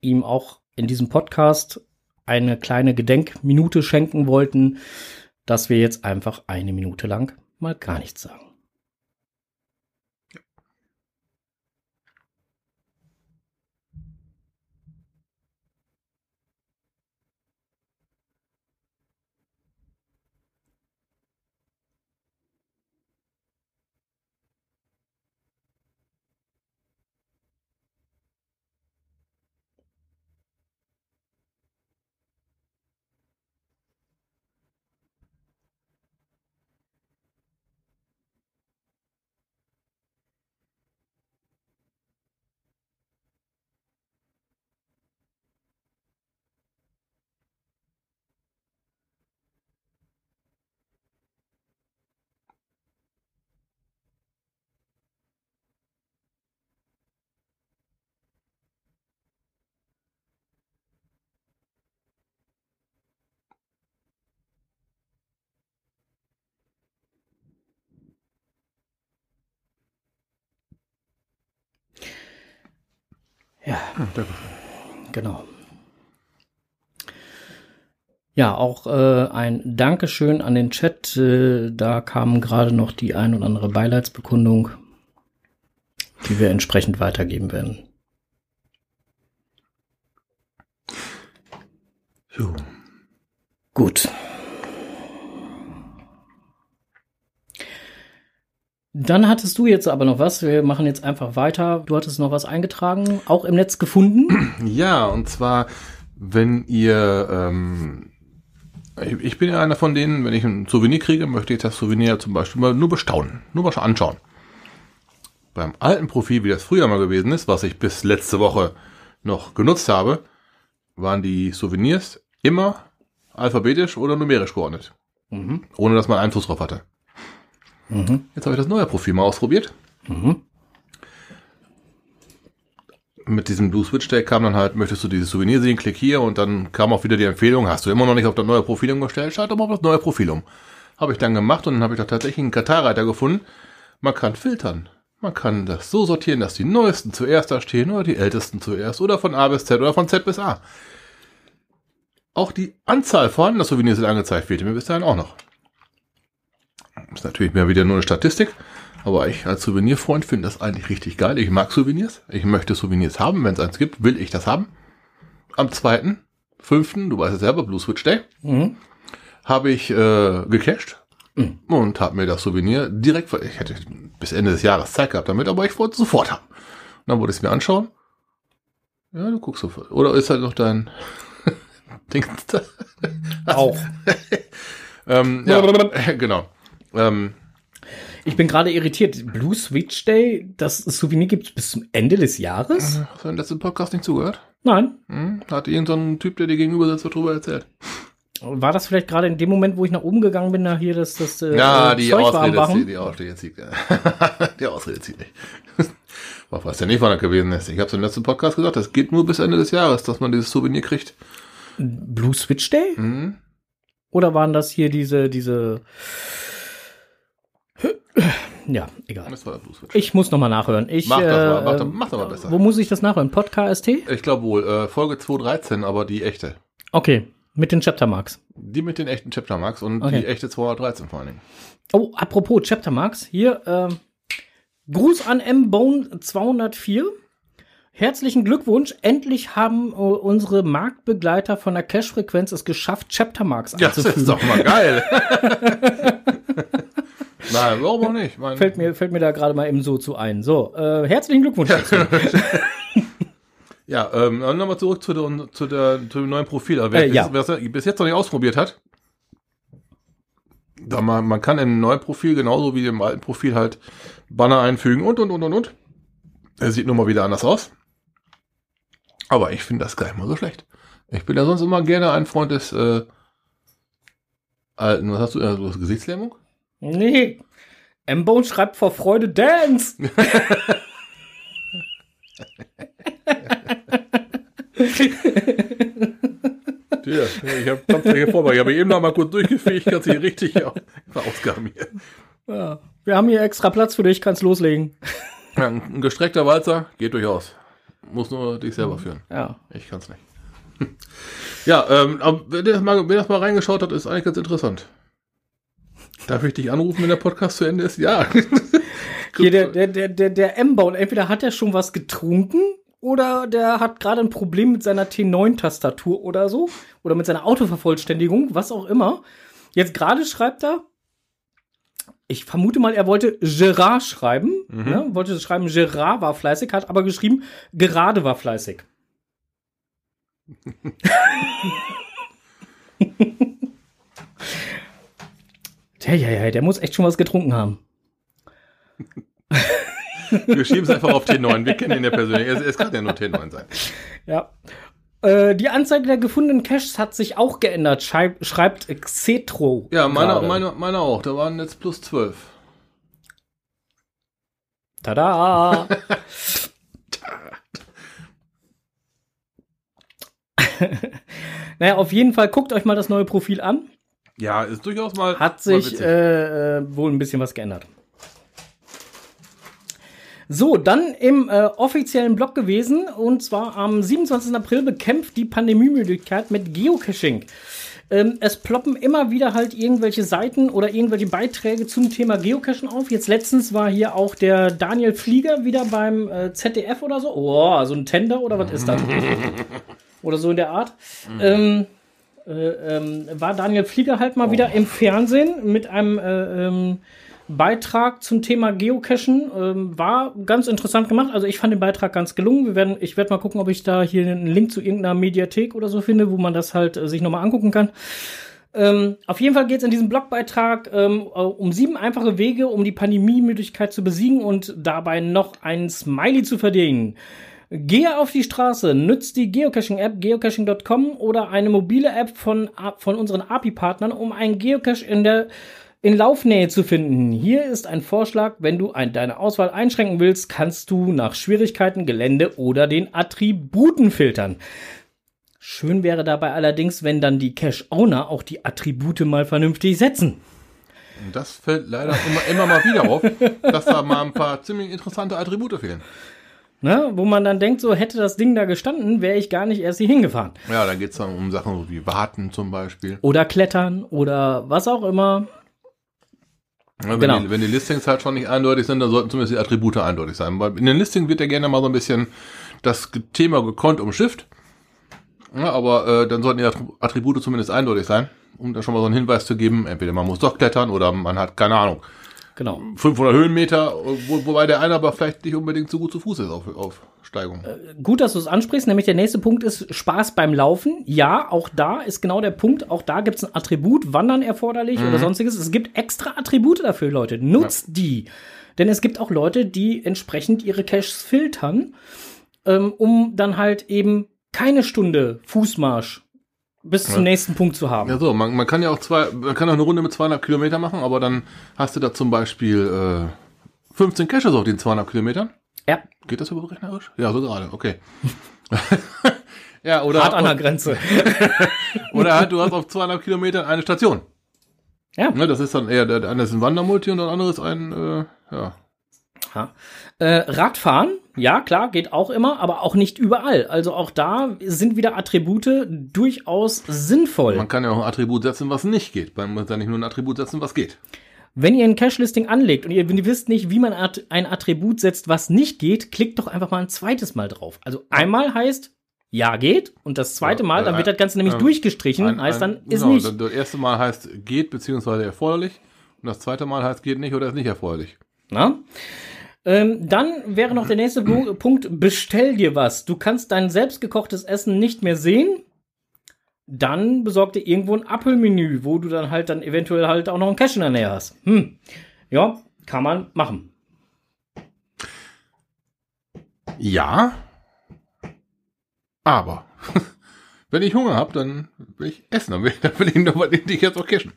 ihm auch in diesem Podcast eine kleine Gedenkminute schenken wollten, dass wir jetzt einfach eine Minute lang mal gar nichts sagen. Ja. Genau. Ja, auch äh, ein Dankeschön an den Chat. Äh, da kam gerade noch die ein oder andere Beileidsbekundung, die wir entsprechend weitergeben werden. Jo. Gut. Dann hattest du jetzt aber noch was. Wir machen jetzt einfach weiter. Du hattest noch was eingetragen, auch im Netz gefunden. Ja, und zwar, wenn ihr, ähm, ich, bin ja einer von denen, wenn ich ein Souvenir kriege, möchte ich das Souvenir zum Beispiel mal nur bestaunen, nur mal anschauen. Beim alten Profil, wie das früher mal gewesen ist, was ich bis letzte Woche noch genutzt habe, waren die Souvenirs immer alphabetisch oder numerisch geordnet. Ohne dass man Einfluss drauf hatte. Jetzt habe ich das neue Profil mal ausprobiert. Mit diesem Blue Switch Day kam dann halt, möchtest du dieses Souvenir sehen, klick hier und dann kam auch wieder die Empfehlung, hast du immer noch nicht auf das neue Profil umgestellt, schalt doch mal auf das neue Profil um. Habe ich dann gemacht und dann habe ich da tatsächlich einen Karteireiter gefunden. Man kann filtern. Man kann das so sortieren, dass die neuesten zuerst da stehen oder die ältesten zuerst oder von A bis Z oder von Z bis A. Auch die Anzahl vorhandener Souvenirs sind angezeigt, fehlte mir bis dahin auch noch. Ist natürlich mehr wieder nur eine Statistik, aber ich als Souvenirfreund finde das eigentlich richtig geil. Ich mag Souvenirs. Ich möchte Souvenirs haben. Wenn es eins gibt, will ich das haben. Am zweiten, fünften, du weißt es selber, Blue Switch Day, habe ich äh, gecached und habe mir das Souvenir direkt, ich hätte bis Ende des Jahres Zeit gehabt damit, aber ich wollte es sofort haben. Und dann wollte ich es mir anschauen. Ja, du guckst sofort. Oder ist halt noch dein Ding da? Auch. ähm, ja, genau. Ähm, Ich bin gerade irritiert. Blue Switch Day, das Souvenir gibt es bis zum Ende des Jahres? hast du den letzten Podcast nicht zugehört? Nein. Hm? Hat irgendein so Typ, der dir gegenüber sitzt, darüber erzählt. War das vielleicht gerade in dem Moment, wo ich nach oben gegangen bin, da hier das, das äh, Ja, äh, die Zeug Ausrede, zieht, die Ausrede zieht. die Ausrede zieht nicht. Ich weiß ja nicht, wann das gewesen ist. Ich habe es im letzten Podcast gesagt, es geht nur bis Ende des Jahres, dass man dieses Souvenir kriegt. Blue Switch Day? Mhm. Oder waren das hier diese, diese. Ja, egal. Ich muss nochmal nachhören. Ich, Mach das mal, äh, mach das- mach das mal besser. Wo muss ich das nachhören? Podcast? Ich glaube wohl, äh, Folge 213, aber die echte. Okay, mit den Chaptermarks. Die mit den echten Chaptermarks und Okay. die echte 213 vor allen Dingen. Oh, apropos Chaptermarks, hier ähm, Gruß an M-Bone 204. Herzlichen Glückwunsch, endlich haben äh, unsere Marktbegleiter von der Cash-Frequenz es geschafft, Chaptermarks Ja, das ist einzufügen. doch mal geil. Nein, warum auch nicht? Mein, Fällt mir, fällt mir da gerade mal eben so zu ein. So, äh, herzlichen Glückwunsch. Ja, ähm, dann nochmal zurück zu, der, zu, der, zu dem neuen Profil. Wer Äh, ja. es bis jetzt noch nicht ausprobiert hat, da man, man kann im neuen Profil genauso wie im alten Profil halt Banner einfügen und und und und und. Er sieht nur mal wieder anders aus. Aber ich finde das gar nicht mal so schlecht. Ich bin ja sonst immer gerne ein Freund des äh, alten. Was hast du? Äh, hast Gesichtslähmung? Nee. M-Bone schreibt vor Freude Dance. Ja, ich habe Kampf hier vorbei. Ich habe eben noch mal kurz durchgefegt, kannst hier richtig verausgaben hier. Ja, wir haben hier extra Platz für dich, kannst loslegen. Ja, ein gestreckter Walzer geht durchaus. Muss nur dich selber führen. Ja. Ich kann's nicht. Ja, ähm, aber wer das, mal, wer das mal reingeschaut hat, ist eigentlich ganz interessant. Darf ich dich anrufen, wenn der Podcast zu Ende ist? Ja. Hier, der, der, der, der, der M-Bone, entweder hat er schon was getrunken oder der hat gerade ein Problem mit seiner T9-Tastatur oder so. Oder mit seiner Autovervollständigung, was auch immer. Jetzt gerade schreibt er, ich vermute mal, er wollte Gerard schreiben. Ne? Wollte schreiben, Gerard war fleißig, hat aber geschrieben, gerade war fleißig. Tja, ja, ja, der muss echt schon was getrunken haben. Wir schieben es einfach auf T9. Wir kennen ihn ja persönlich. Es, es kann ja nur T9 sein. Ja. Äh, die Anzeige der gefundenen Caches hat sich auch geändert, schreib, schreibt Xetro. Ja, meiner meine, meine auch. Da waren jetzt plus 12. Tada! naja, auf jeden Fall guckt euch mal das neue Profil an. Ja, ist durchaus mal. Hat mal sich witzig. äh, äh, wohl ein bisschen was geändert. So, dann im äh, offiziellen Blog gewesen und zwar am 27. April bekämpft die Pandemiemüdigkeit mit Geocaching. Ähm, es ploppen immer wieder halt irgendwelche Seiten oder irgendwelche Beiträge zum Thema Geocachen auf. Jetzt letztens war hier auch der Daniel Flieger wieder beim äh, ZDF oder so. Oh, so ein Tender oder was ist das? oder so in der Art. Ähm, äh, ähm, war Daniel Flieger halt mal wieder im Fernsehen mit einem äh, ähm, Beitrag zum Thema Geocachen. Ähm, war ganz interessant gemacht. Also ich fand den Beitrag ganz gelungen. Wir werden, ich werde mal gucken, ob ich da hier einen Link zu irgendeiner Mediathek oder so finde, wo man das halt äh, sich nochmal angucken kann. Ähm, auf jeden Fall geht es in diesem Blogbeitrag ähm, äh, um sieben einfache Wege, um die Pandemiemüdigkeit zu besiegen und dabei noch ein Smiley zu verdienen. Gehe auf die Straße, nützt die Geocaching-App geocaching.com oder eine mobile App von, von unseren API-Partnern, um einen Geocache in der in Laufnähe zu finden. Hier ist ein Vorschlag, wenn du ein, deine Auswahl einschränken willst, kannst du nach Schwierigkeiten, Gelände oder den Attributen filtern. Schön wäre dabei allerdings, wenn dann die Cache-Owner auch die Attribute mal vernünftig setzen. Das fällt leider immer, immer mal wieder auf, dass da mal ein paar ziemlich interessante Attribute fehlen. Ne, wo man dann denkt, so hätte das Ding da gestanden, wäre ich gar nicht erst hier hingefahren. Ja, da geht es dann um Sachen wie Warten zum Beispiel. Oder Klettern oder was auch immer. Ja, wenn, Genau. die, wenn die Listings halt schon nicht eindeutig sind, dann sollten zumindest die Attribute eindeutig sein. Weil in den Listings wird ja gerne mal so ein bisschen das Thema gekonnt umschifft. Ja, aber äh, dann sollten die Attri- Attribute zumindest eindeutig sein, um da schon mal so einen Hinweis zu geben. Entweder man muss doch klettern oder man hat, keine Ahnung, Genau. 500 Höhenmeter, wo, wobei der eine aber vielleicht nicht unbedingt so gut zu Fuß ist auf, auf Steigung. Gut, dass du es ansprichst, nämlich der nächste Punkt ist Spaß beim Laufen. Ja, auch da ist genau der Punkt. Auch da gibt es ein Attribut, Wandern erforderlich oder sonstiges. Es gibt extra Attribute dafür, Leute. Nutzt die. Denn es gibt auch Leute, die entsprechend ihre Caches filtern, ähm, um dann halt eben keine Stunde Fußmarsch bis zum nächsten Punkt zu haben. Ja, so, man, man kann ja auch zwei, man kann auch eine Runde mit 200 Kilometer machen, aber dann hast du da zum Beispiel äh, 15 Caches auf den 200 Kilometern. Ja, Geht das überhaupt rechnerisch? Ja, so gerade, okay. ja, oder, hart an der Grenze. oder halt, du hast auf 200 Kilometern eine Station. Ja. Ne, das ist dann eher, der eine ist ein Wandermulti und der andere ist ein, äh, ja. Ja. Äh, Radfahren, ja klar, geht auch immer, aber auch nicht überall. Also auch da sind wieder Attribute durchaus sinnvoll. Man kann ja auch ein Attribut setzen, was nicht geht. Man muss ja nicht nur ein Attribut setzen, was geht. Wenn ihr ein Cache-Listing anlegt und ihr, wisst nicht, wie man ein Attribut setzt, was nicht geht, klickt doch einfach mal ein zweites Mal drauf. Also einmal heißt ja geht und das zweite Mal, dann äh, wird das Ganze nämlich ähm, durchgestrichen, Ein- heißt ein- dann ist genau, nicht. Das, das erste Mal heißt geht, beziehungsweise erforderlich. Und das zweite Mal heißt geht nicht oder ist nicht erforderlich. Na? Ähm, dann wäre noch der nächste Pu- Punkt, bestell dir was. Du kannst dein selbstgekochtes Essen nicht mehr sehen. Dann besorg dir irgendwo ein Apfelmenü, wo du dann halt dann eventuell halt auch noch einen Cache in der Nähe hast. Hm. Ja, kann man machen. Ja. Aber wenn ich Hunger habe, dann will ich essen. Dann will, dann will ich nur was ich jetzt auch cashen.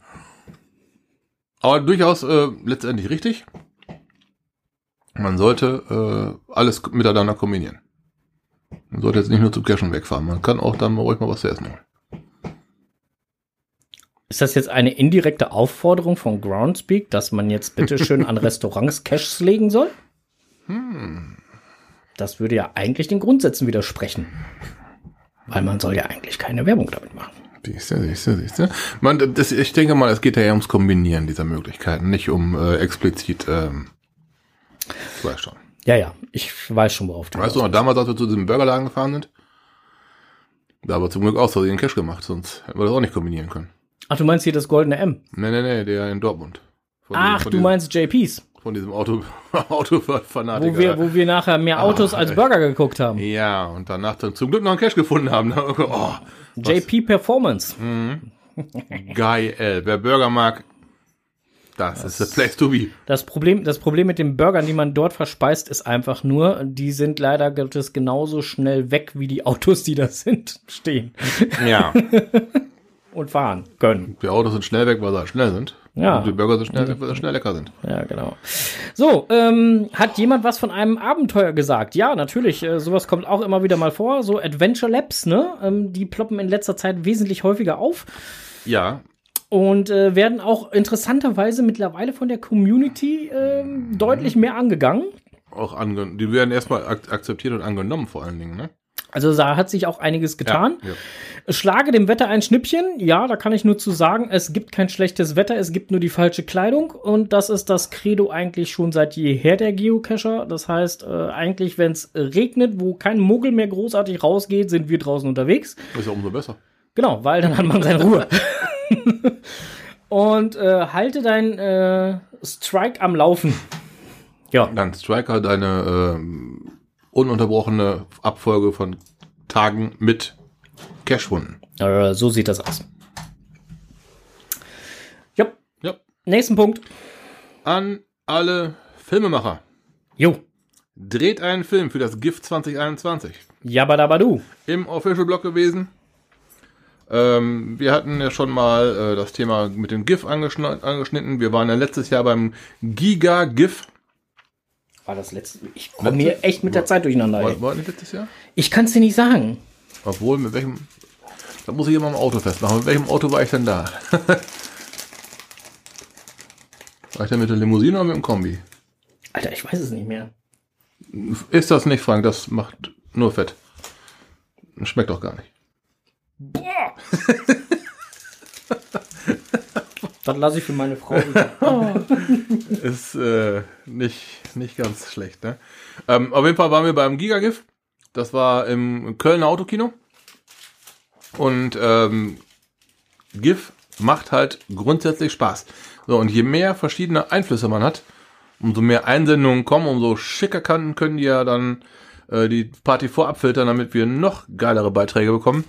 Aber durchaus äh, letztendlich richtig. Man sollte äh, alles miteinander kombinieren. Man sollte jetzt nicht nur zum Cashen wegfahren. Man kann auch dann mal ruhig mal was zu essen holen. Ist das jetzt eine indirekte Aufforderung von Groundspeak, dass man jetzt bitte schön an Restaurants Caches legen soll? Das würde ja eigentlich den Grundsätzen widersprechen. Weil man soll ja eigentlich keine Werbung damit machen. Siehst du, siehst du, siehst du. Man, das, ich denke mal, es geht ja eher ums Kombinieren dieser Möglichkeiten, nicht um äh, explizit, ähm, du weißt schon. Ja, ja, ich weiß schon, worauf du Weißt du noch, damals, als wir zu diesem Burgerladen gefahren sind, da haben wir zum Glück auch so den Cash gemacht, sonst hätten wir das auch nicht kombinieren können. Ach, du meinst hier das goldene M? Nee, nee, nee, der in Dortmund. Von Ach, diesem- du diesem, meinst JPs, Von diesem Auto, Autofanatiker. wo wir, wo wir nachher mehr Autos Ah, als. Burger geguckt haben. ja, und danach dann zum Glück noch einen Cash gefunden haben. Oh, JP Performance. geil. Wer Burger mag, das, ist the place to be. Das Problem, das Problem mit den Burgern, die man dort verspeist, ist einfach nur, die sind leider Gottes genauso schnell weg, wie die Autos, die da sind, stehen Ja. und fahren können. Die Autos sind schnell weg, weil sie schnell sind. Ja. Und die Burger sind schnell weg, weil sie schnell lecker sind. Ja, genau. So, ähm, hat jemand was von einem Abenteuer gesagt? Ja, natürlich. Äh, sowas kommt auch immer wieder mal vor. So Adventure Labs, ne? Ähm, die ploppen in letzter Zeit wesentlich häufiger auf Ja, und äh, werden auch interessanterweise mittlerweile von der Community ähm, deutlich mehr angegangen. auch angenommen. Die werden erstmal ak akzeptiert und angenommen, vor allen Dingen, ne? Also da hat sich auch einiges getan. Ja, ja. Schlage dem Wetter ein Schnippchen. Ja, da kann ich nur zu sagen, es gibt kein schlechtes Wetter, es gibt nur die falsche Kleidung. Und das ist das Credo eigentlich schon seit jeher der Geocacher. Das heißt, äh, eigentlich, wenn es regnet, wo kein Muggel mehr großartig rausgeht, sind wir draußen unterwegs. Ist ja umso besser. Genau, weil dann hat man seine Ruhe. Und äh, halte dein äh, Strike am Laufen. Ja. Dann Striker deine ähm, ununterbrochene Abfolge von Tagen mit Cashwunden. Äh, so sieht das aus. Ja. Ja. Nächsten Punkt. An alle Filmemacher. Jo. Dreht einen Film für das GIF 2021. Jabadabadu. Im Official Blog gewesen. Ähm, wir hatten ja schon mal äh, das Thema mit dem GIF angeschn angeschnitten. Wir waren ja letztes Jahr beim Giga GIF. War das letzte? Ich komme mir echt mit der Zeit durcheinander. War, war nicht letztes Jahr? Ich kann es dir nicht sagen. Obwohl, mit welchem. Da muss ich immer im Auto festmachen. Mit welchem Auto war ich denn da? war ich denn mit der Limousine oder mit dem Kombi? Alter, ich weiß es nicht mehr. Ist das nicht, Frank? Das macht nur Fett. Schmeckt doch gar nicht. Boah! das lasse ich für meine Frau. Ist äh, nicht, nicht ganz schlecht, ne? Ähm, auf jeden Fall waren wir beim Gigagif. Das war im Kölner Autokino. Und ähm, GIF macht halt grundsätzlich Spaß. So, und je mehr verschiedene Einflüsse man hat, umso mehr Einsendungen kommen, umso schicker kann, können die ja dann äh, die Party vorab filtern, damit wir noch geilere Beiträge bekommen.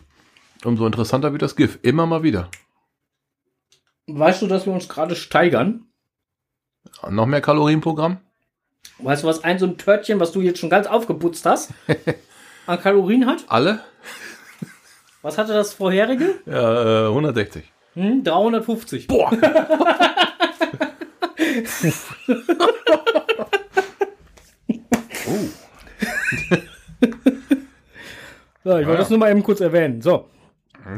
Umso interessanter wird das GIF. Immer mal wieder. weißt du, dass wir uns gerade steigern? Noch mehr Kalorienprogramm? Weißt du, was ein so ein Törtchen, was du jetzt schon ganz aufgeputzt hast, an Kalorien hat? Alle? Was hatte das vorherige? Ja, äh, 160. Hm, 350. Boah! So, ich wollte ja. das nur mal eben kurz erwähnen. So.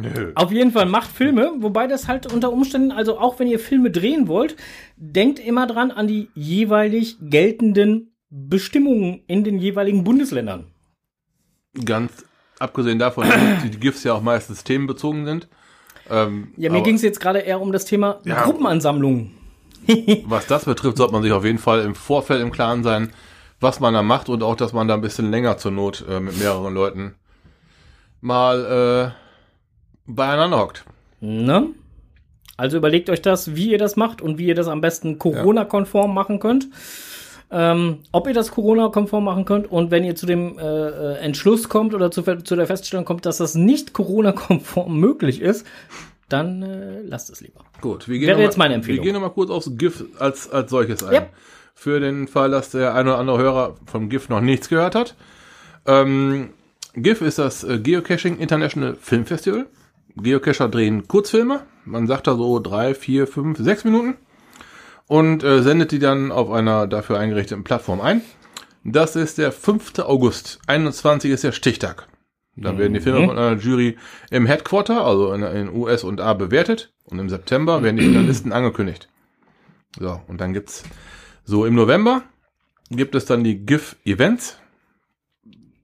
Nö. Auf jeden Fall macht Filme, wobei das halt unter Umständen, also auch wenn ihr Filme drehen wollt, denkt immer dran an die jeweilig geltenden Bestimmungen in den jeweiligen Bundesländern. Ganz abgesehen davon, dass die GIFs ja auch meistens themenbezogen sind. Ähm, Ja, mir ging es jetzt gerade eher um das Thema Ja. Gruppenansammlungen. Was das betrifft, sollte man sich auf jeden Fall im Vorfeld im Klaren sein, was man da macht und auch, dass man da ein bisschen länger zur Not äh, mit mehreren Leuten mal äh, beieinander hockt. Ne? Also überlegt euch das, wie ihr das macht und wie ihr das am besten Corona-konform machen könnt. Ähm, ob ihr das Corona-konform machen könnt und wenn ihr zu dem äh, äh, Entschluss kommt oder zu, zu der Feststellung kommt, dass das nicht Corona-konform möglich ist, dann äh, lasst es lieber. Gut, wir gehen Wäre mal- jetzt meine Empfehlung. Wir gehen nochmal kurz aufs GIF als, als solches ein. Ja. Für den Fall, dass der eine oder andere Hörer vom GIF noch nichts gehört hat. Ähm, GIF ist das äh, Geocaching International Film Festival. Geocacher drehen Kurzfilme. Man sagt da so drei, vier, fünf, sechs Minuten. Und äh, sendet die dann auf einer dafür eingerichteten Plattform ein. Das ist der 5. August. 21 ist der Stichtag. Da werden die Filme von einer Jury im Headquarter, also in, in US und A, bewertet. Und im September werden die Finalisten angekündigt. So, und dann gibt's so im November gibt es dann die GIF Events.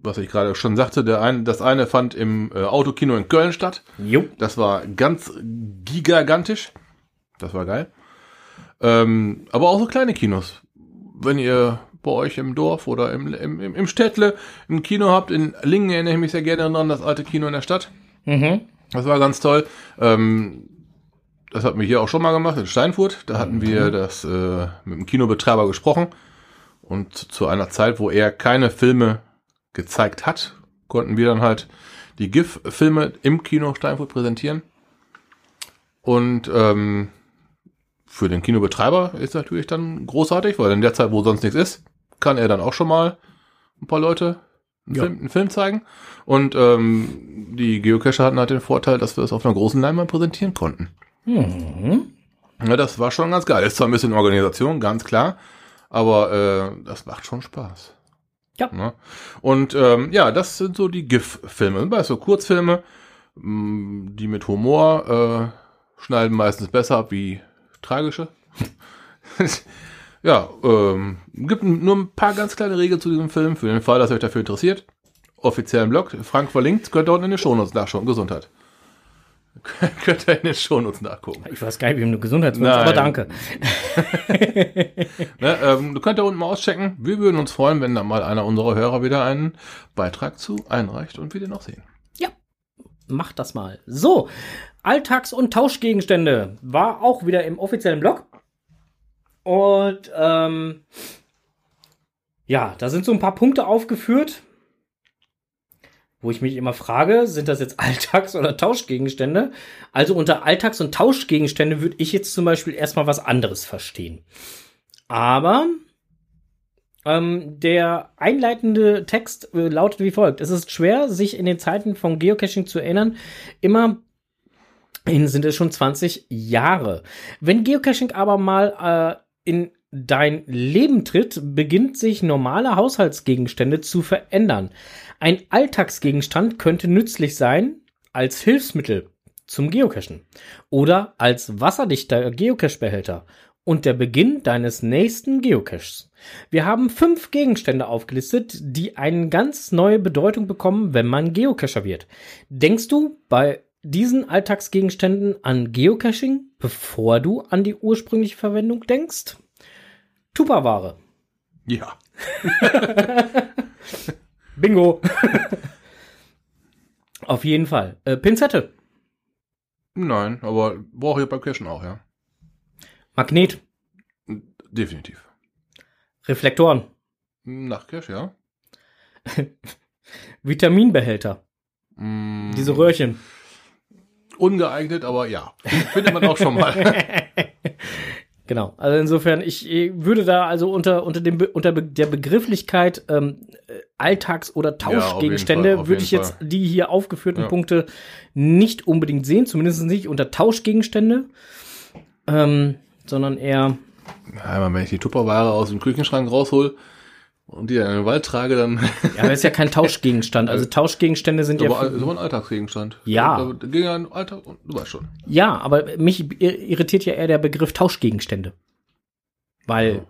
Was ich gerade schon sagte, der ein, das eine fand im äh, Autokino in Köln statt. Jo. Das war ganz gigantisch. Das war geil. Ähm, aber auch so kleine Kinos. Wenn ihr bei euch im Dorf oder im, im, im im Städtle ein Kino habt, in Lingen erinnere ich mich sehr gerne dran, das alte Kino in der Stadt. Mhm. Das war ganz toll. Ähm, das hatten wir hier auch schon mal gemacht in Steinfurt. Da hatten wir das äh, mit dem Kinobetreiber gesprochen. Und zu einer Zeit, wo er keine Filme gezeigt hat, konnten wir dann halt die GIF-Filme im Kino Steinfurt präsentieren. Und ähm, für den Kinobetreiber ist natürlich dann großartig, weil in der Zeit, wo sonst nichts ist, kann er dann auch schon mal ein paar Leute einen, Ja. Film, einen Film zeigen. Und ähm, die Geocacher hatten halt den Vorteil, dass wir es auf einer großen Leinwand präsentieren konnten. Mhm. Ja, das war schon ganz geil. Ist zwar ein bisschen Organisation, ganz klar, aber äh, das macht schon Spaß. Ja. Ne? Und ähm, ja, das sind so die GIF-Filme. Weißt du, Kurzfilme, mh, die mit Humor äh, schneiden meistens besser ab wie tragische. Ja, ähm, gibt nur ein paar ganz kleine Regeln zu diesem Film, für den Fall, dass euch dafür interessiert. Offiziellen Blog, Frank verlinkt, könnt ihr unten in den Shownotes nachschauen. Gesundheit. könnt ihr in den Shownotes nachgucken. Ich weiß gar nicht, wie du Gesundheit willst, aber danke. ne, ähm, du könnt da unten mal auschecken. Wir würden uns freuen, wenn da mal einer unserer Hörer wieder einen Beitrag zu einreicht und wir den auch sehen. Ja, macht das mal. So, Alltags- und Tauschgegenstände war auch wieder im offiziellen Blog. Und ähm, ja, da sind so ein paar Punkte aufgeführt, wo ich mich immer frage, sind das jetzt Alltags- oder Tauschgegenstände? Also unter Alltags- und Tauschgegenstände würde ich jetzt zum Beispiel erstmal was anderes verstehen. Aber ähm, der einleitende Text äh, lautet wie folgt. Es ist schwer, sich in den Zeiten von Geocaching zu erinnern. Immer sind es schon 20 Jahre. Wenn Geocaching aber mal äh, in dein Leben tritt, beginnt sich normale Haushaltsgegenstände zu verändern. Ein Alltagsgegenstand könnte nützlich sein als Hilfsmittel zum Geocachen oder als wasserdichter Geocache-Behälter und der Beginn deines nächsten Geocaches. Wir haben fünf Gegenstände aufgelistet, die eine ganz neue Bedeutung bekommen, wenn man Geocacher wird. Denkst du bei diesen Alltagsgegenständen an Geocaching, bevor du an die ursprüngliche Verwendung denkst? Tupperware. Ja. Bingo. Auf jeden Fall. Äh, Pinzette. Nein, aber brauche ich beim Cashen auch, ja. Magnet. Definitiv. Reflektoren. Nach Cash, ja. Vitaminbehälter. Mm, Diese Röhrchen. Ungeeignet, aber ja. Findet man auch schon mal. Genau. Also insofern, ich äh, würde da also unter, unter, dem, unter der Begrifflichkeit ähm, Alltags- oder Tauschgegenstände auf würde ich jetzt Fall. die hier aufgeführten Ja. Punkte nicht unbedingt sehen, zumindest nicht unter Tauschgegenstände, ähm, sondern eher, Einmal, wenn ich die Tupperware aus dem Küchenschrank raushol und die dann in den Wald trage, dann ja, das ist ja kein Tauschgegenstand. Also Tauschgegenstände sind ja, aber für- so ein Alltagsgegenstand. Ja. Da ging ja ein Alltag, du weißt schon. ja, aber mich irritiert ja eher der Begriff Tauschgegenstände. Weil Ja.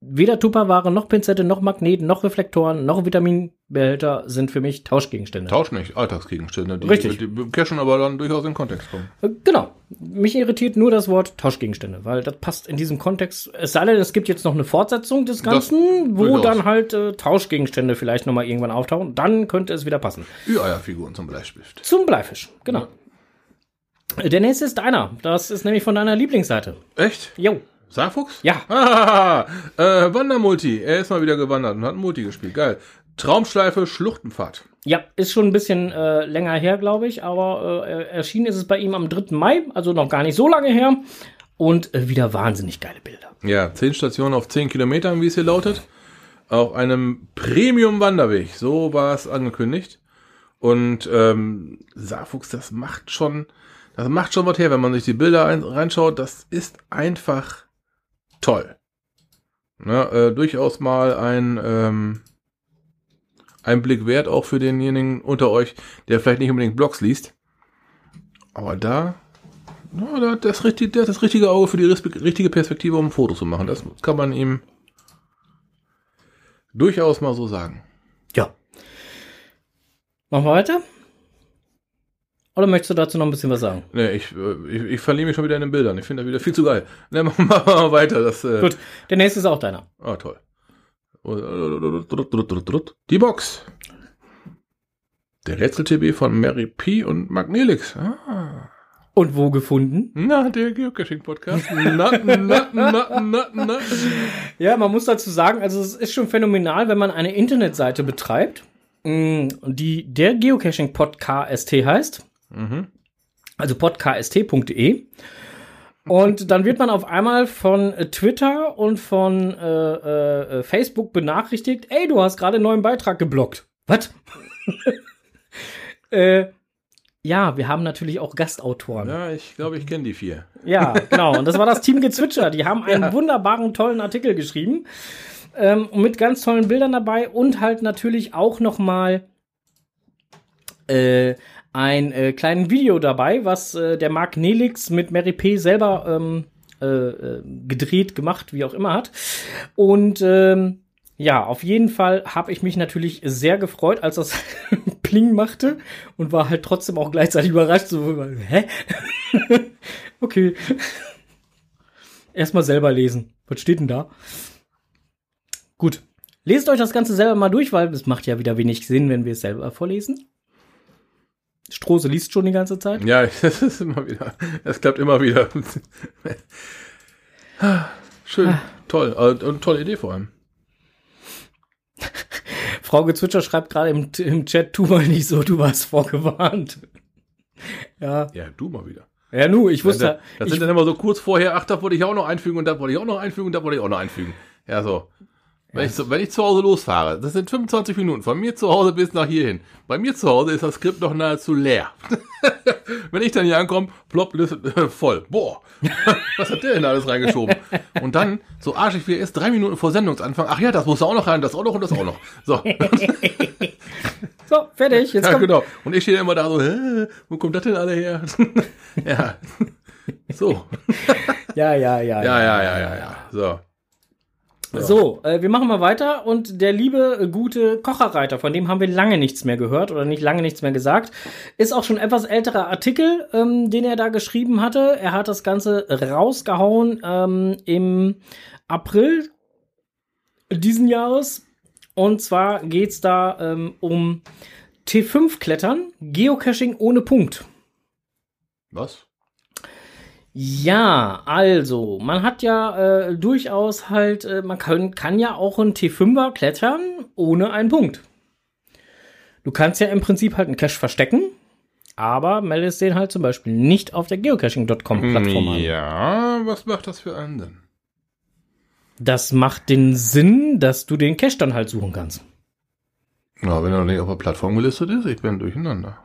Weder Tupperware, noch Pinzette, noch Magneten, noch Reflektoren, noch Vitaminbehälter sind für mich Tauschgegenstände. Tausch nicht, Alltagsgegenstände, die Richtig. mit dem Cashen aber dann durchaus in Kontext kommen. Äh, Genau. Mich irritiert nur das Wort Tauschgegenstände, weil das passt in diesem Kontext. Es sei denn, es gibt jetzt noch eine Fortsetzung des Ganzen, wo durchaus. dann halt äh, Tauschgegenstände vielleicht nochmal irgendwann auftauchen. Dann könnte es wieder passen. Ü-Eierfiguren zum Bleistift. Zum Bleifisch, genau. Äh, Der nächste ist deiner. Das ist nämlich von deiner Lieblingsseite. Echt? Jo. Saarfuchs? Ja. Ah, äh, Wandermulti. Er ist mal wieder gewandert und hat ein Multi gespielt. Geil. Traumschleife Schluchtenpfad. Ja, ist schon ein bisschen äh, länger her, glaube ich, aber äh, erschienen ist es bei ihm am 3. Mai, also noch gar nicht so lange her. Und äh, wieder wahnsinnig geile Bilder. Ja, 10 Stationen auf 10 Kilometern, wie es hier lautet. Auf einem Premium-Wanderweg. So war es angekündigt. Und ähm, Saarfuchs, das macht schon, das macht schon was her, wenn man sich die Bilder ein, reinschaut. Das ist einfach toll. Ne, äh, durchaus mal ein, ähm, ein Blick wert, auch für denjenigen unter euch, der vielleicht nicht unbedingt Blogs liest. Aber da, der, hat das, richtig, hat das richtige Auge für die richtige Perspektive, um ein Foto zu machen. Das kann man ihm durchaus mal so sagen. Ja. Machen wir weiter? Oder möchtest du dazu noch ein bisschen was sagen? Nee, ich, äh, ich, ich verliere mich schon wieder in den Bildern. Ich finde das wieder viel zu geil. Ne, machen wir mal weiter. Das, äh, Gut, der nächste ist auch deiner. Ah, toll. Die Box. Der Rätsel-TB von Mary P. und Magnelix. Ah. Und wo gefunden? Na, der Geocaching-Podcast. Na, na, na, na, na. Ja, man muss dazu sagen, also es ist schon phänomenal, wenn man eine Internetseite betreibt, mh, die der Geocaching Podcast heißt. Mhm. Also podcast.de. Und dann wird man auf einmal von äh, Twitter und von äh, äh, Facebook benachrichtigt, ey, du hast gerade einen neuen Beitrag geblockt. Was? äh, ja, wir haben natürlich auch Gastautoren. Ja, ich glaube, ich kenne die vier. Ja, genau. Und das war das Team Gezwitscher. Die haben einen wunderbaren, tollen Artikel geschrieben. Ähm, mit ganz tollen Bildern dabei und halt natürlich auch noch mal äh, ein äh, kleines Video dabei, was äh, der Marc Nelix mit Mary P. selber ähm, äh, äh, gedreht, gemacht, wie auch immer hat. Und ähm, ja, auf jeden Fall habe ich mich natürlich sehr gefreut, als das Pling machte und war halt trotzdem auch gleichzeitig überrascht. So, hä? okay. Erstmal selber lesen. Was steht denn da? Gut. Lest euch das Ganze selber mal durch, weil es macht ja wieder wenig Sinn, wenn wir es selber vorlesen. Strose liest schon die ganze Zeit. Ja, das ist immer wieder. Es klappt immer wieder. Schön, Ah. toll. äh, Und tolle Idee vor allem. Frau Gezwitscher schreibt gerade im, im Chat, tu mal nicht so, du warst vorgewarnt. Ja, Ja, du mal wieder. ja, nu, ich wusste, das ich, sind dann immer so kurz vorher, ach, da wollte ich auch noch einfügen und da wollte ich auch noch einfügen und da wollte ich auch noch einfügen. Ja, so. Wenn, ich, so, wenn ich zu Hause losfahre, das sind 25 Minuten von mir zu Hause bis nach hierhin. Bei mir zu Hause ist das Skript noch nahezu leer. wenn ich dann hier ankomme, plopp, äh, voll. Boah, was hat der denn alles reingeschoben? Und dann, so arschig wie er ist, drei Minuten vor Sendungsanfang, ach ja, das muss auch noch rein, das auch noch und das auch noch. So, so, fertig, jetzt ja, kommt, genau. Und ich stehe immer da so, Hä, wo kommt das denn alle her? ja, so. ja, ja, ja, Ja, ja, ja, ja, ja. So. So, äh, wir machen mal weiter und der liebe, äh, gute Kocherreiter, von dem haben wir lange nichts mehr gehört oder nicht lange nichts mehr gesagt, ist auch schon etwas älterer Artikel, ähm, den er da geschrieben hatte. Er hat das Ganze rausgehauen ähm, im April diesen Jahres. Und zwar geht's da ähm, um T5-Klettern, Geocaching ohne Punkt. Was? Ja, also, man hat ja äh, durchaus halt, äh, man kann, kann ja auch ein T5er klettern ohne einen Punkt. Du kannst ja im Prinzip halt einen Cache verstecken, aber meldest den halt zum Beispiel nicht auf der geocaching.com-Plattform an. Ja, was macht das für einen denn? Das macht den Sinn, dass du den Cache dann halt suchen kannst. Na, wenn er noch nicht auf der Plattform gelistet ist, ich bin durcheinander.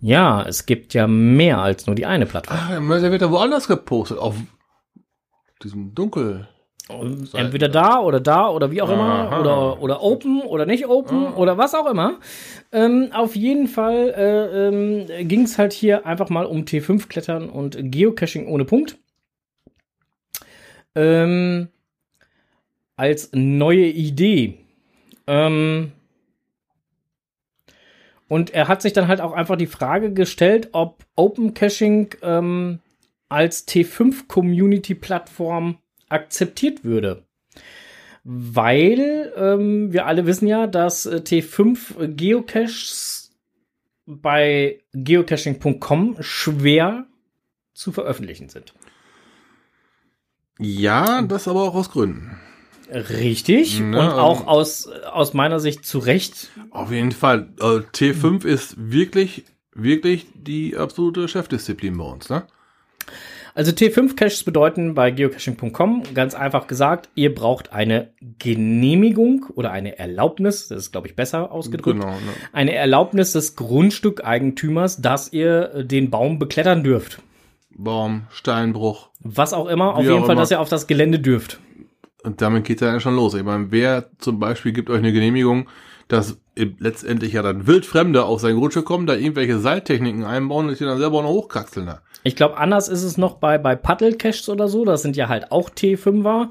Ja, es gibt ja mehr als nur die eine Plattform. Ah, der wird da woanders gepostet, auf diesem Dunkel. Entweder da oder da oder wie auch immer. Aha. Oder, oder open oder nicht open oder was auch immer. Ähm, auf jeden Fall äh, ähm, ging es halt hier einfach mal um T5-Klettern und Geocaching ohne Punkt. Ähm, als neue Idee. Ähm, und er hat sich dann halt auch einfach die Frage gestellt, ob Open Caching ähm, als T5-Community-Plattform akzeptiert würde. Weil ähm, wir alle wissen ja, dass äh, T5 Geocaches bei geocaching.com schwer zu veröffentlichen sind. Ja, das aber auch aus Gründen. Richtig. Na, und ähm, auch aus, aus meiner Sicht zu Recht. Auf jeden Fall. Äh, T5 ist wirklich, wirklich die absolute Chefdisziplin bei uns, ne? Also T5-Caches bedeuten bei geocaching.com ganz einfach gesagt, ihr braucht eine Genehmigung oder eine Erlaubnis, das ist glaube ich besser ausgedrückt, Genau. Ne? eine Erlaubnis des Grundstückeigentümers, dass ihr äh, den Baum beklettern dürft. Baum, Steinbruch. Was auch immer, auf jeden Fall, immer. dass ihr auf das Gelände dürft. Und damit geht's ja schon los. Ich meine, wer zum Beispiel gibt euch eine Genehmigung, dass letztendlich ja dann Wildfremde auf sein Grundstück kommen, da irgendwelche Seiltechniken einbauen und die dann selber noch hochkraxeln. Ich glaube, anders ist es noch bei, bei Paddle-Caches oder so, das sind ja halt auch T5er.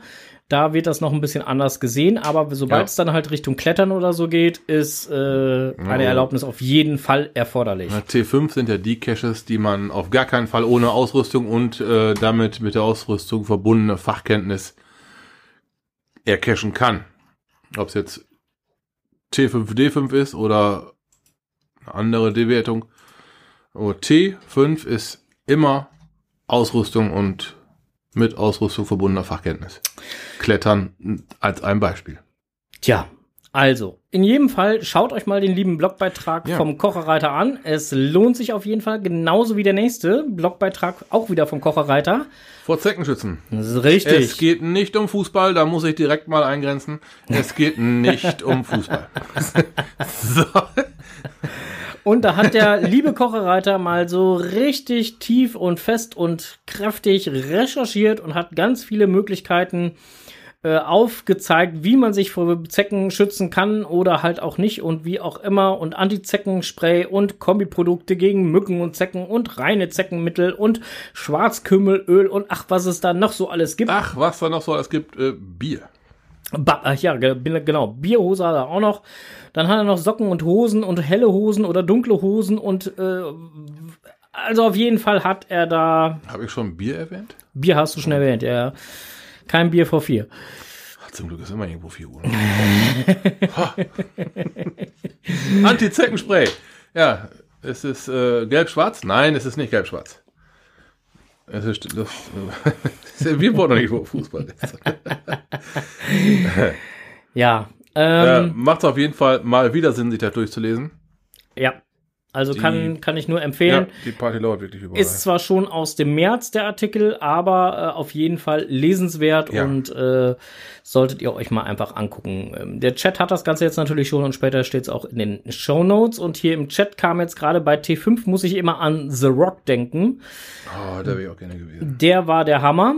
Da wird das noch ein bisschen anders gesehen, aber sobald Ja. es dann halt Richtung Klettern oder so geht, ist äh, eine Ja. Erlaubnis auf jeden Fall erforderlich. Na, T5 sind ja die Caches, die man auf gar keinen Fall ohne Ausrüstung und äh, damit mit der Ausrüstung verbundene Fachkenntnis ercachen kann. Ob es jetzt T5D5 ist oder eine andere Bewertung. Aber T5 ist immer Ausrüstung und mit Ausrüstung verbundener Fachkenntnis. Klettern als ein Beispiel. Tja, also, in jedem Fall schaut euch mal den lieben Blogbeitrag Ja. vom Kocherreiter an. Es lohnt sich auf jeden Fall, genauso wie der nächste Blogbeitrag, auch wieder vom Kocherreiter. Vor Zeckenschützen. Das ist richtig. Es geht nicht um Fußball, da muss ich direkt mal eingrenzen. Es geht nicht um Fußball. so. Und da hat der liebe Kocherreiter mal so richtig tief und fest und kräftig recherchiert und hat ganz viele Möglichkeiten äh, aufgezeigt, wie man sich vor Zecken schützen kann oder halt auch nicht und wie auch immer und Antizeckenspray und Kombiprodukte gegen Mücken und Zecken und reine Zeckenmittel und Schwarzkümmelöl und ach, was es da noch so alles gibt. Ach, was da noch so alles gibt, äh, Bier. Ba ach ja, ge- genau. Bierhose hat er auch noch. Dann hat er noch Socken und Hosen und helle Hosen oder dunkle Hosen und äh, also auf jeden Fall hat er da. Habe ich schon Bier erwähnt? Bier hast du schon erwähnt, ja. Kein Bier vor vier. Zum Glück ist immer irgendwo 4 Uhr. Anti-Zeckenspray. Ja, es ist äh, gelb-schwarz? Nein, es ist nicht gelb-schwarz. Es ist, das, wir wollen doch nicht, Fußball. Ja. äh, Ähm, Macht auf jeden Fall mal wieder Sinn, sich das durchzulesen. ja. Also die- kann, kann ich nur empfehlen. Ja, die Party lauert wirklich überall. Ist zwar schon aus dem März der Artikel, aber äh, auf jeden Fall lesenswert Ja. und äh, solltet ihr euch mal einfach angucken. Ähm, der Chat hat das Ganze jetzt natürlich schon und später steht es auch in den Show Notes. Und hier im Chat kam jetzt gerade bei T5, muss ich immer an The Rock denken. oh, da wäre ich auch gerne gewesen. Der war der Hammer.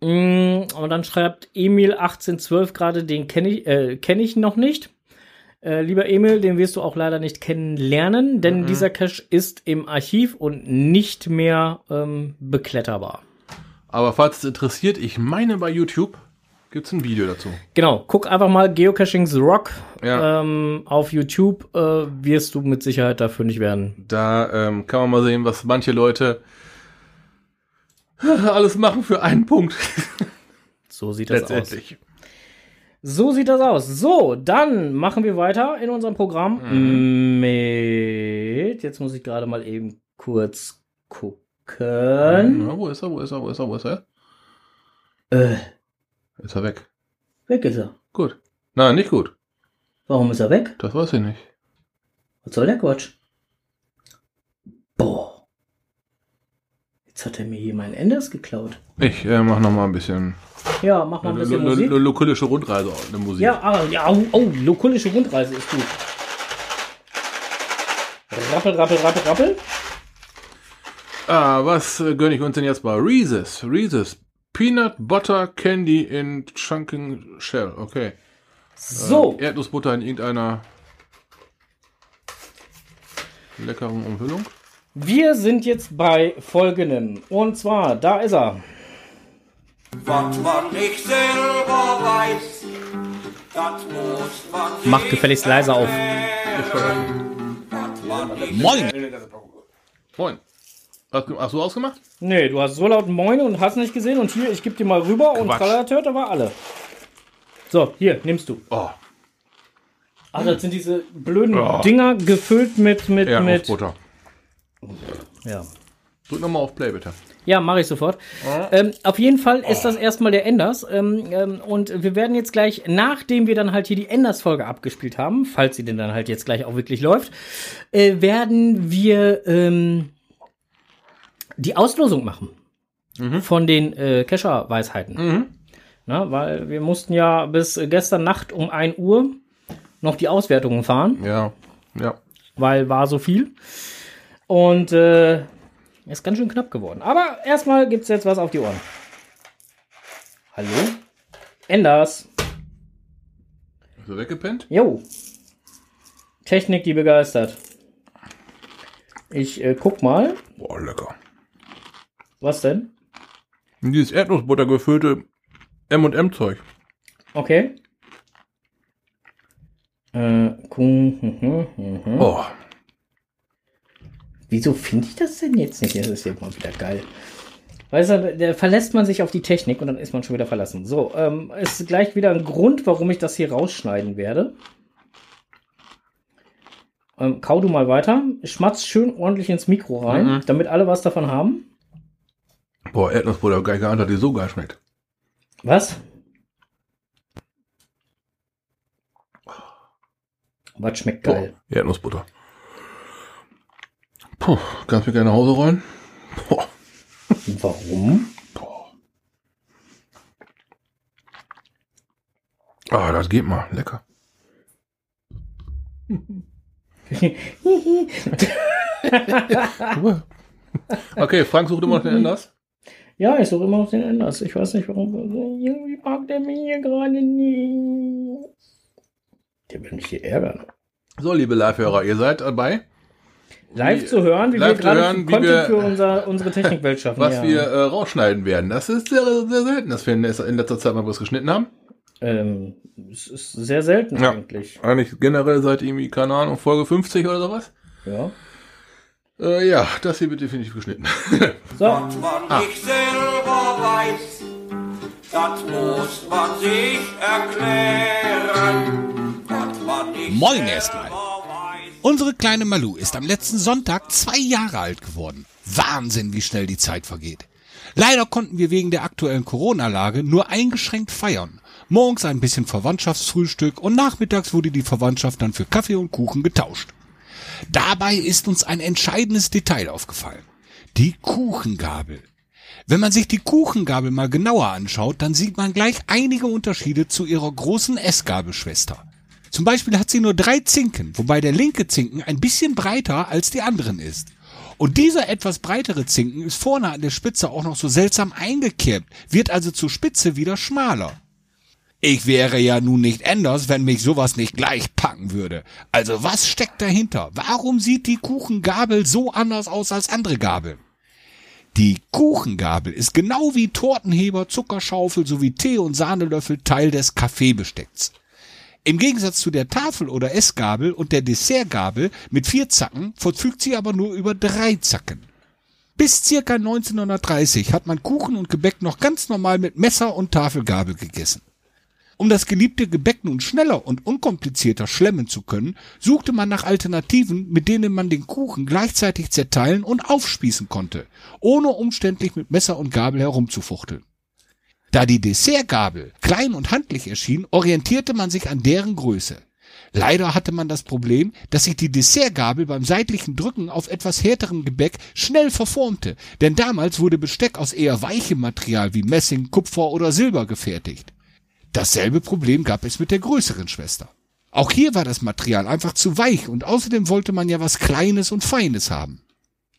Mm, Und dann schreibt Emil1812 gerade, den kenne ich, äh, kenn ich noch nicht. Äh, lieber Emil, den wirst du auch leider nicht kennenlernen, denn dieser Cache ist im Archiv und nicht mehr ähm, bekletterbar. Aber falls es interessiert, ich meine bei YouTube gibt es ein Video dazu. Genau, guck einfach mal Geocaching The Rock Ja. ähm, auf YouTube, äh, wirst du mit Sicherheit dafür nicht werden. Da ähm, kann man mal sehen, was manche Leute alles machen für einen Punkt. So sieht das aus. So sieht das aus. So, dann machen wir weiter in unserem Programm Mhm. mit. Jetzt muss ich gerade mal eben kurz gucken. Na, wo ist er? Wo ist er? Wo ist er? Wo ist er? Äh, Ist er weg? weg ist er. Gut. Nein, nicht gut. Warum ist er weg? Das weiß ich nicht. Was soll der Quatsch? Boah. Jetzt hat er mir hier meinen Enders geklaut. Ich äh, mach noch mal ein bisschen Ja, mach mal ein eine bisschen Musik. lokulische Rundreise, eine Musik. Ja, ah, ja, oh, oh, lokulische Rundreise ist gut. Rappel, rappel, rappel, rappel. Ah, was äh, gönne ich uns denn jetzt bei Reese's? Reese's Peanut Butter Candy in Chunking Shell. Okay. So, Äh, Erdnussbutter in irgendeiner leckeren Umhüllung. Wir sind jetzt bei folgendem. Und zwar, da ist er. Was man nicht selber weiß, das muss man Mach gefälligst leiser auf. Moin! Moin. Hast du, hast du ausgemacht? Nee, du hast so laut Moin und hast nicht gesehen. Und hier, ich geb dir mal rüber und Quatsch. Trallatört, war alle. So, hier, nimmst du. Oh, Ach, das sind diese blöden Oh. Dinger gefüllt mit, mit, mit. Erdnussbutter. Ja. Drück nochmal auf Play, bitte. Ja, mache ich sofort. Ähm, auf jeden Fall ist das erstmal der Enders. Ähm, ähm, und wir werden jetzt gleich, nachdem wir dann halt hier die Enders-Folge abgespielt haben, falls sie denn dann halt jetzt gleich auch wirklich läuft, äh, werden wir ähm, die Auslosung machen von den äh, Kescher-Weisheiten. Na, weil wir mussten ja bis gestern Nacht um 1 Uhr noch die Auswertungen fahren Ja. Ja. weil war so viel. Und äh, ist ganz schön knapp geworden. Aber erstmal gibt es jetzt was auf die Ohren. Hallo? Enders. Ist er weggepennt? Jo. Technik, die begeistert. Ich äh, guck mal. Boah, lecker. Was denn? Dieses Erdnussbutter gefüllte M&M-Zeug. Okay. Äh. Oh. Wieso finde ich das denn jetzt nicht? Das ist ja mal wieder geil. Weißt du, da verlässt man sich auf die Technik und dann ist man schon wieder verlassen. So, ähm, ist gleich wieder ein Grund, warum ich das hier rausschneiden werde. Ähm, kau du mal weiter. Schmatz schön ordentlich ins Mikro rein, Mhm. damit alle was davon haben. Boah, Erdnussbutter, geil geahnt, hat die so geil schmeckt. Was? Was schmeckt geil? Boah, Erdnussbutter. Puh, kannst du mir gerne nach Hause rollen? Boah. Warum? Boah. Ah, das geht mal. Lecker. okay, Frank sucht immer noch den Enders. Ja, ich suche immer noch den Enders. Ich weiß nicht warum. Irgendwie mag der mich hier gerade nicht. Der will mich hier ärgern. So, liebe Live-Hörer, ihr seid dabei, Live zu hören, wie live wir hören, gerade wie Content wir- für unser, unsere Technikwelt schaffen. was ja. wir äh, rausschneiden werden. Das ist sehr, sehr selten, dass wir in letzter Zeit mal was geschnitten haben. Ähm, es ist sehr selten Ja. eigentlich. Eigentlich generell seit irgendwie, keine Ahnung, Folge 50 oder sowas. Ja. Äh, ja, das hier wird definitiv geschnitten. So, Was man nicht selber weiß, das muss man sich erklären. Man nicht Moin selber erstmal. Unsere kleine Malu ist am letzten Sonntag zwei Jahre alt geworden. Wahnsinn, wie schnell die Zeit vergeht. Leider konnten wir wegen der aktuellen Corona-Lage nur eingeschränkt feiern. Morgens ein bisschen Verwandtschaftsfrühstück und nachmittags wurde die Verwandtschaft dann für Kaffee und Kuchen getauscht. Dabei ist uns ein entscheidendes Detail aufgefallen. Die Kuchengabel. Wenn man sich die Kuchengabel mal genauer anschaut, dann sieht man gleich einige Unterschiede zu ihrer großen Essgabelschwester. Zum Beispiel hat sie nur drei Zinken, wobei der linke Zinken ein bisschen breiter als die anderen ist. Und dieser etwas breitere Zinken ist vorne an der Spitze auch noch so seltsam eingekerbt, wird also zur Spitze wieder schmaler. Ich wäre ja nun nicht anders, wenn mich sowas nicht gleich packen würde. Also was steckt dahinter? Warum sieht die Kuchengabel so anders aus als andere Gabeln? Die Kuchengabel ist genau wie Tortenheber, Zuckerschaufel sowie Tee- und Sahnelöffel Teil des Kaffeebestecks. Im Gegensatz zu der Tafel- oder Essgabel und der Dessertgabel mit vier Zacken verfügt sie aber nur über drei Zacken. Bis circa 1930 hat man Kuchen und Gebäck noch ganz normal mit Messer und Tafelgabel gegessen. Um das geliebte Gebäck nun schneller und unkomplizierter schlemmen zu können, suchte man nach Alternativen, mit denen man den Kuchen gleichzeitig zerteilen und aufspießen konnte, ohne umständlich mit Messer und Gabel herumzufuchteln. Da die Dessertgabel klein und handlich erschien, orientierte man sich an deren Größe. Leider hatte man das Problem, dass sich die Dessertgabel beim seitlichen Drücken auf etwas härterem Gebäck schnell verformte, denn damals wurde Besteck aus eher weichem Material wie Messing, Kupfer oder Silber gefertigt. Dasselbe Problem gab es mit der größeren Schwester. Auch hier war das Material einfach zu weich und außerdem wollte man ja was Kleines und Feines haben.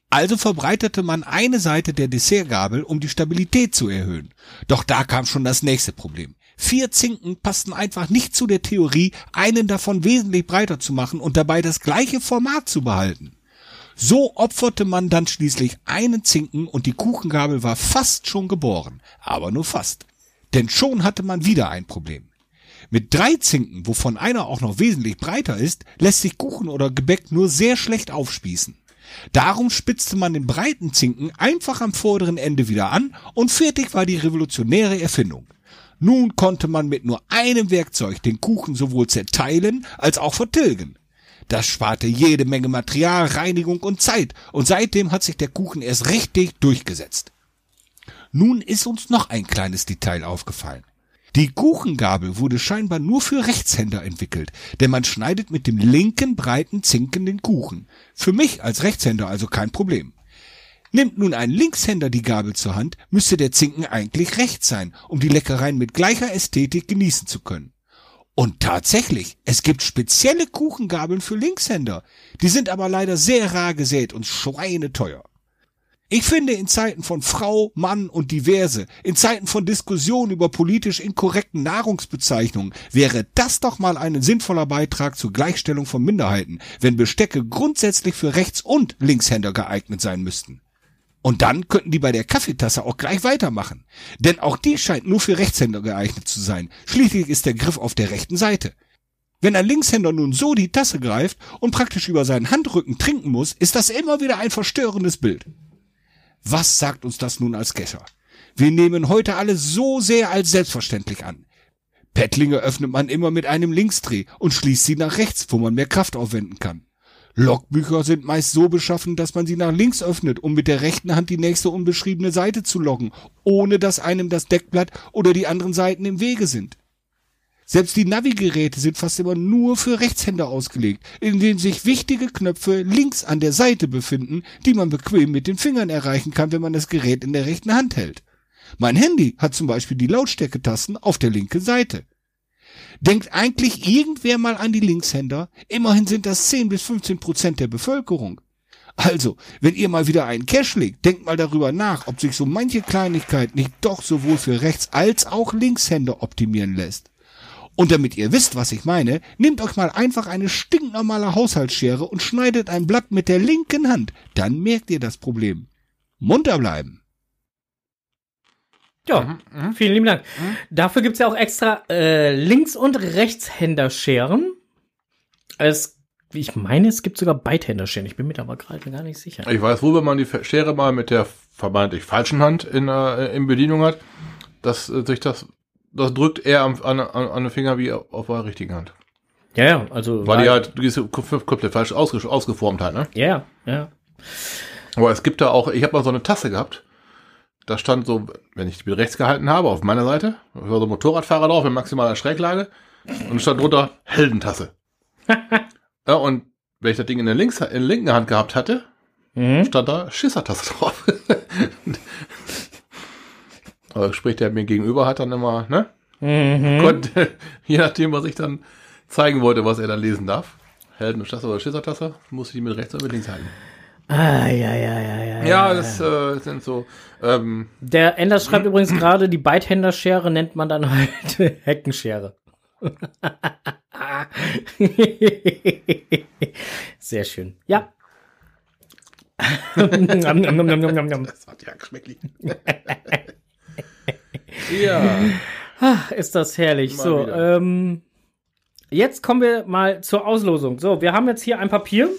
Also verbreitete man eine Seite der Dessertgabel, um die Stabilität zu erhöhen. Doch da kam schon das nächste Problem. Vier Zinken passten einfach nicht zu der Theorie, einen davon wesentlich breiter zu machen und dabei das gleiche Format zu behalten. So opferte man dann schließlich einen Zinken und die Kuchengabel war fast schon geboren, aber nur fast. Denn schon hatte man wieder ein Problem. Mit drei Zinken, wovon einer auch noch wesentlich breiter ist, lässt sich Kuchen oder Gebäck nur sehr schlecht aufspießen. Darum spitzte man den breiten Zinken einfach am vorderen Ende wieder an und fertig war die revolutionäre Erfindung. Nun konnte man mit nur einem Werkzeug den Kuchen sowohl zerteilen als auch vertilgen. Das sparte jede Menge Material, Reinigung und Zeit und seitdem hat sich der Kuchen erst richtig durchgesetzt. Nun ist uns noch ein kleines Detail aufgefallen. Die Kuchengabel wurde scheinbar nur für Rechtshänder entwickelt, denn man schneidet mit dem linken breiten Zinken den Kuchen. Für mich als Rechtshänder also kein Problem. Nimmt nun ein Linkshänder die Gabel zur Hand, müsste der Zinken eigentlich rechts sein, um die Leckereien mit gleicher Ästhetik genießen zu können. Und tatsächlich, es gibt spezielle Kuchengabeln für Linkshänder. Die sind aber leider sehr rar gesät und schweineteuer. Ich finde, in Zeiten von Frau, Mann und Diverse, in Zeiten von Diskussionen über politisch inkorrekten Nahrungsbezeichnungen, wäre das doch mal ein sinnvoller Beitrag zur Gleichstellung von Minderheiten, wenn Bestecke grundsätzlich für Rechts- und Linkshänder geeignet sein müssten. Und dann könnten die bei der Kaffeetasse auch gleich weitermachen. Denn auch die scheint nur für Rechtshänder geeignet zu sein. Schließlich ist der Griff auf der rechten Seite. Wenn ein Linkshänder nun so die Tasse greift und praktisch über seinen Handrücken trinken muss, ist das immer wieder ein verstörendes Bild. Was sagt uns das nun als Kescher? Wir nehmen heute alles so sehr als selbstverständlich an. Pettlinge öffnet man immer mit einem Linksdreh und schließt sie nach rechts, wo man mehr Kraft aufwenden kann. Logbücher sind meist so beschaffen, dass man sie nach links öffnet, um mit der rechten Hand die nächste unbeschriebene Seite zu loggen, ohne dass einem das Deckblatt oder die anderen Seiten im Wege sind. Selbst die Navigeräte sind fast immer nur für Rechtshänder ausgelegt, in denen sich wichtige Knöpfe links an der Seite befinden, die man bequem mit den Fingern erreichen kann, wenn man das Gerät in der rechten Hand hält. Mein Handy hat zum Beispiel die Lautstärketasten auf der linken Seite. Denkt eigentlich irgendwer mal an die Linkshänder? Immerhin sind das 10 bis 15 Prozent der Bevölkerung. Also, wenn ihr mal wieder einen Cash legt, denkt mal darüber nach, ob sich so manche Kleinigkeit nicht doch sowohl für Rechts- als auch Linkshänder optimieren lässt. Und damit ihr wisst, was ich meine, nehmt euch mal einfach eine stinknormale Haushaltsschere und schneidet ein Blatt mit der linken Hand. Dann merkt ihr das Problem. Munter bleiben. Ja, vielen lieben Dank. Dafür gibt's ja auch extra äh, Links- und Rechtshänderscheren. Es, ich meine, es gibt sogar Beidhänderscheren. Ich bin mir da aber gerade gar nicht sicher. Ich weiß wohl, wenn man die Schere mal mit der vermeintlich falschen Hand in, äh, in Bedienung hat, dass äh, sich das, das drückt eher am, an, an, an den Finger wie auf der richtigen Hand. Ja, ja, also. Weil die halt, die ist komplett falsch ausge, ausgeformt halt, ne? Ja, ja. Aber es gibt da auch, ich habe mal so eine Tasse gehabt. Da stand so, wenn ich die rechts gehalten habe, auf meiner Seite, war so ein Motorradfahrer drauf in maximaler Schräglage und stand drunter Heldentasse. ja, und wenn ich das Ding in der, links, in der linken Hand gehabt hatte, Mhm. stand da Schissertasse drauf. Aber sprich, der mir gegenüber hat dann immer, ne? Mhm. Konnte, je nachdem, was ich dann zeigen wollte, was er dann lesen darf. Heldentasse oder Schissertasse, musste ich die mit rechts oder mit links halten. Ah, ja, ja, ja, ja. Ja, das äh, sind so, ähm, Der Enders schreibt übrigens gerade, die Beidhänderschere nennt man dann halt Heckenschere. Sehr schön. Ja. Das hat ja geschmecklich. Ja. Ach, ist das herrlich. Mal so, ähm, jetzt kommen wir mal zur Auslosung. So, wir haben jetzt hier ein Papier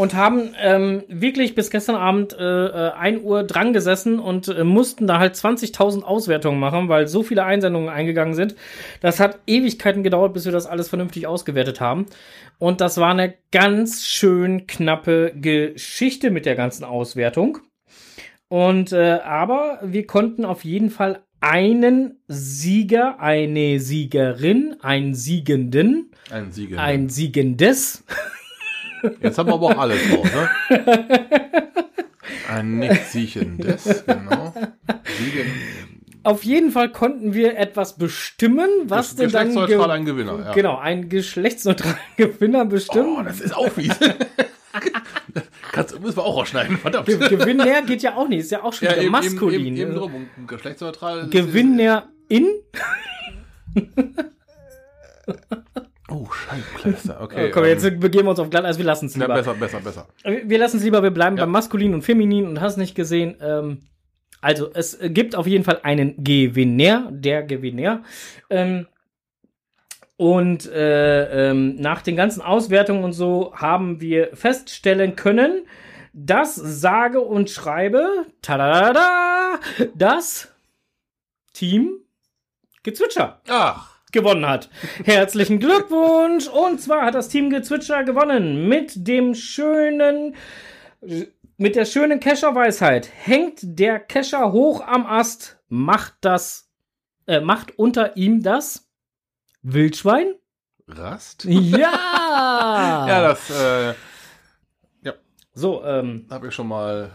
und haben ähm, wirklich bis gestern Abend äh, äh, 1 Uhr dran gesessen und äh, mussten da halt 20.000 Auswertungen machen, weil so viele Einsendungen eingegangen sind. Das hat Ewigkeiten gedauert, bis wir das alles vernünftig ausgewertet haben. Und das war eine ganz schön knappe Geschichte mit der ganzen Auswertung. Und äh, aber wir konnten auf jeden Fall einen Sieger, eine Siegerin, einen Siegenden, Ein Sieger. ein Siegendes. Jetzt haben wir aber auch alles drauf, ne? Ein nicht siechendes, genau. Siegen. Auf jeden Fall konnten wir etwas bestimmen, was denn dann Geschlechtsneutral ge- ein Gewinner, ja. genau einen geschlechtsneutralen Gewinner bestimmen. Oh, das ist auch fies. Kannst, müssen wir auch rausschneiden, verdammt. Ge Gewinner geht ja auch nicht, ist ja auch schon wieder eben- maskulin. Eben, eben, Also drum. Geschlechtsneutral. Gewinner in. Oh, Scheibenkleister. Okay. Komm, ähm, jetzt begeben wir uns auf Glatteis, wir lassen es lieber. besser, besser, besser. Wir lassen es lieber, wir bleiben Ja. beim Maskulin und Feminin und hast nicht gesehen. Ähm, also, es gibt auf jeden Fall einen Gewinner, der Gewinner. Ähm, und äh, ähm, nach den ganzen Auswertungen und so haben wir feststellen können, dass sage und schreibe, tada, das Team Gezwitscher Ach, gewonnen hat. Herzlichen Glückwunsch! Und zwar hat das Team Gezwitscher gewonnen mit dem schönen, mit der schönen Kescher-Weisheit. Hängt der Kescher hoch am Ast, macht das, äh, macht unter ihm das Wildschwein? Rast? Ja! Ja, das äh, so, ähm, habe ich schon mal.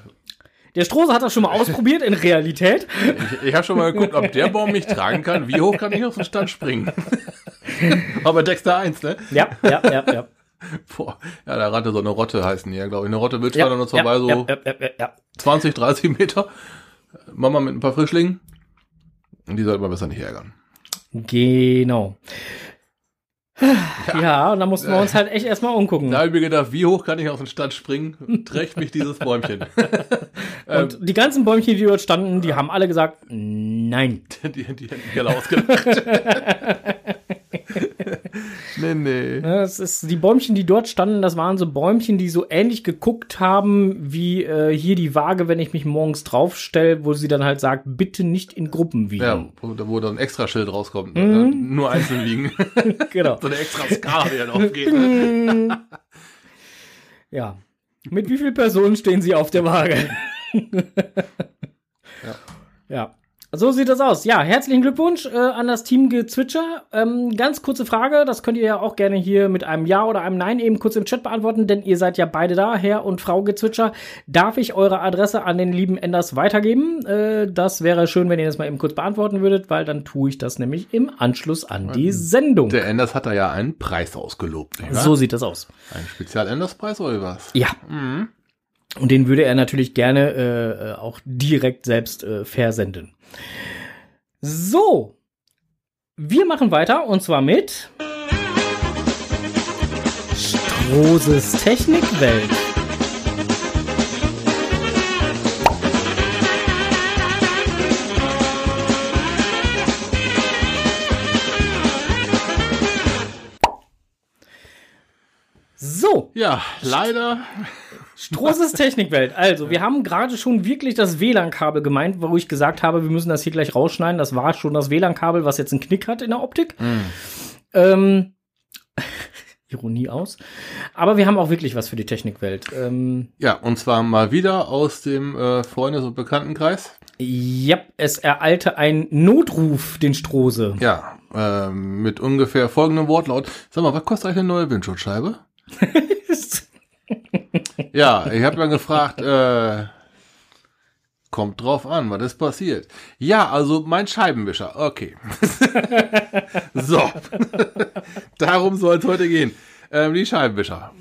der Strose hat das schon mal ausprobiert in Realität. Ich, ich habe schon mal geguckt, ob der Baum mich tragen kann. Wie hoch kann ich aus dem Stand springen? Aber Dexter 1, ne? Ja, ja, ja, ja. Boah. Ja, da rannte so eine Rotte, heißen die ja, glaube ich. Eine Rotte Wildschwein ja, und uns vorbei, so ja, ja, ja, ja, ja. 20, 30 Meter. Mama mit ein paar Frischlingen. Und die sollte man besser nicht ärgern. Genau. Ja, und da mussten wir uns halt echt erstmal umgucken. Da habe ich mir gedacht, wie hoch kann ich aus dem Stand springen? Trägt mich dieses Bäumchen. ähm, Und die ganzen Bäumchen, die dort standen, die haben alle gesagt, nein. die, die hätten mich alle ausgelacht. nee, nee. Das ist, die Bäumchen, die dort standen, das waren so Bäumchen, die so ähnlich geguckt haben, wie äh, hier die Waage, wenn ich mich morgens draufstelle, wo sie dann halt sagt, bitte nicht in Gruppen wiegen. Ja, wo, wo dann ein extra Schild rauskommt. ne? Nur einzeln liegen. Genau. so eine extra Skala, die dann aufgeht. Ne? Ja. Mit wie vielen Personen stehen sie auf der Waage? Ja. Ja. So sieht das aus. Ja, herzlichen Glückwunsch äh, an das Team Gezwitscher. Ähm, ganz kurze Frage, das könnt ihr ja auch gerne hier mit einem Ja oder einem Nein eben kurz im Chat beantworten, denn ihr seid ja beide da, Herr und Frau Gezwitscher. Darf ich eure Adresse an den lieben Enders weitergeben? Äh, das wäre schön, wenn ihr das mal eben kurz beantworten würdet, weil dann tue ich das nämlich im Anschluss an die Sendung. Der Enders hat da ja einen Preis ausgelobt. Nicht? So sieht das aus. Ein Spezial-Enders-Preis oder was? Ja. Und den würde er natürlich gerne äh, äh, auch direkt selbst äh, versenden. So. Wir machen weiter und zwar mit Strohses Technikwelt. So, Ja, leider. Strohses Technikwelt. Also, wir haben gerade schon wirklich das WLAN-Kabel gemeint, wo ich gesagt habe, wir müssen das hier gleich rausschneiden. Das war schon das WLAN-Kabel, was jetzt einen Knick hat in der Optik. Ähm, Ironie aus. Aber wir haben auch wirklich was für die Technikwelt. Ähm, Ja, und zwar mal wieder aus dem äh, Freundes- und Bekanntenkreis. ja, es ereilte ein Notruf, den Strose. Ja, ähm, mit ungefähr folgendem Wortlaut. Sag mal, was kostet eigentlich eine neue Windschutzscheibe? Ja, ich habe dann gefragt, äh, kommt drauf an, was ist passiert? Ja, also mein Scheibenwischer. Okay. so. Darum soll es heute gehen. Ähm, die Scheibenwischer.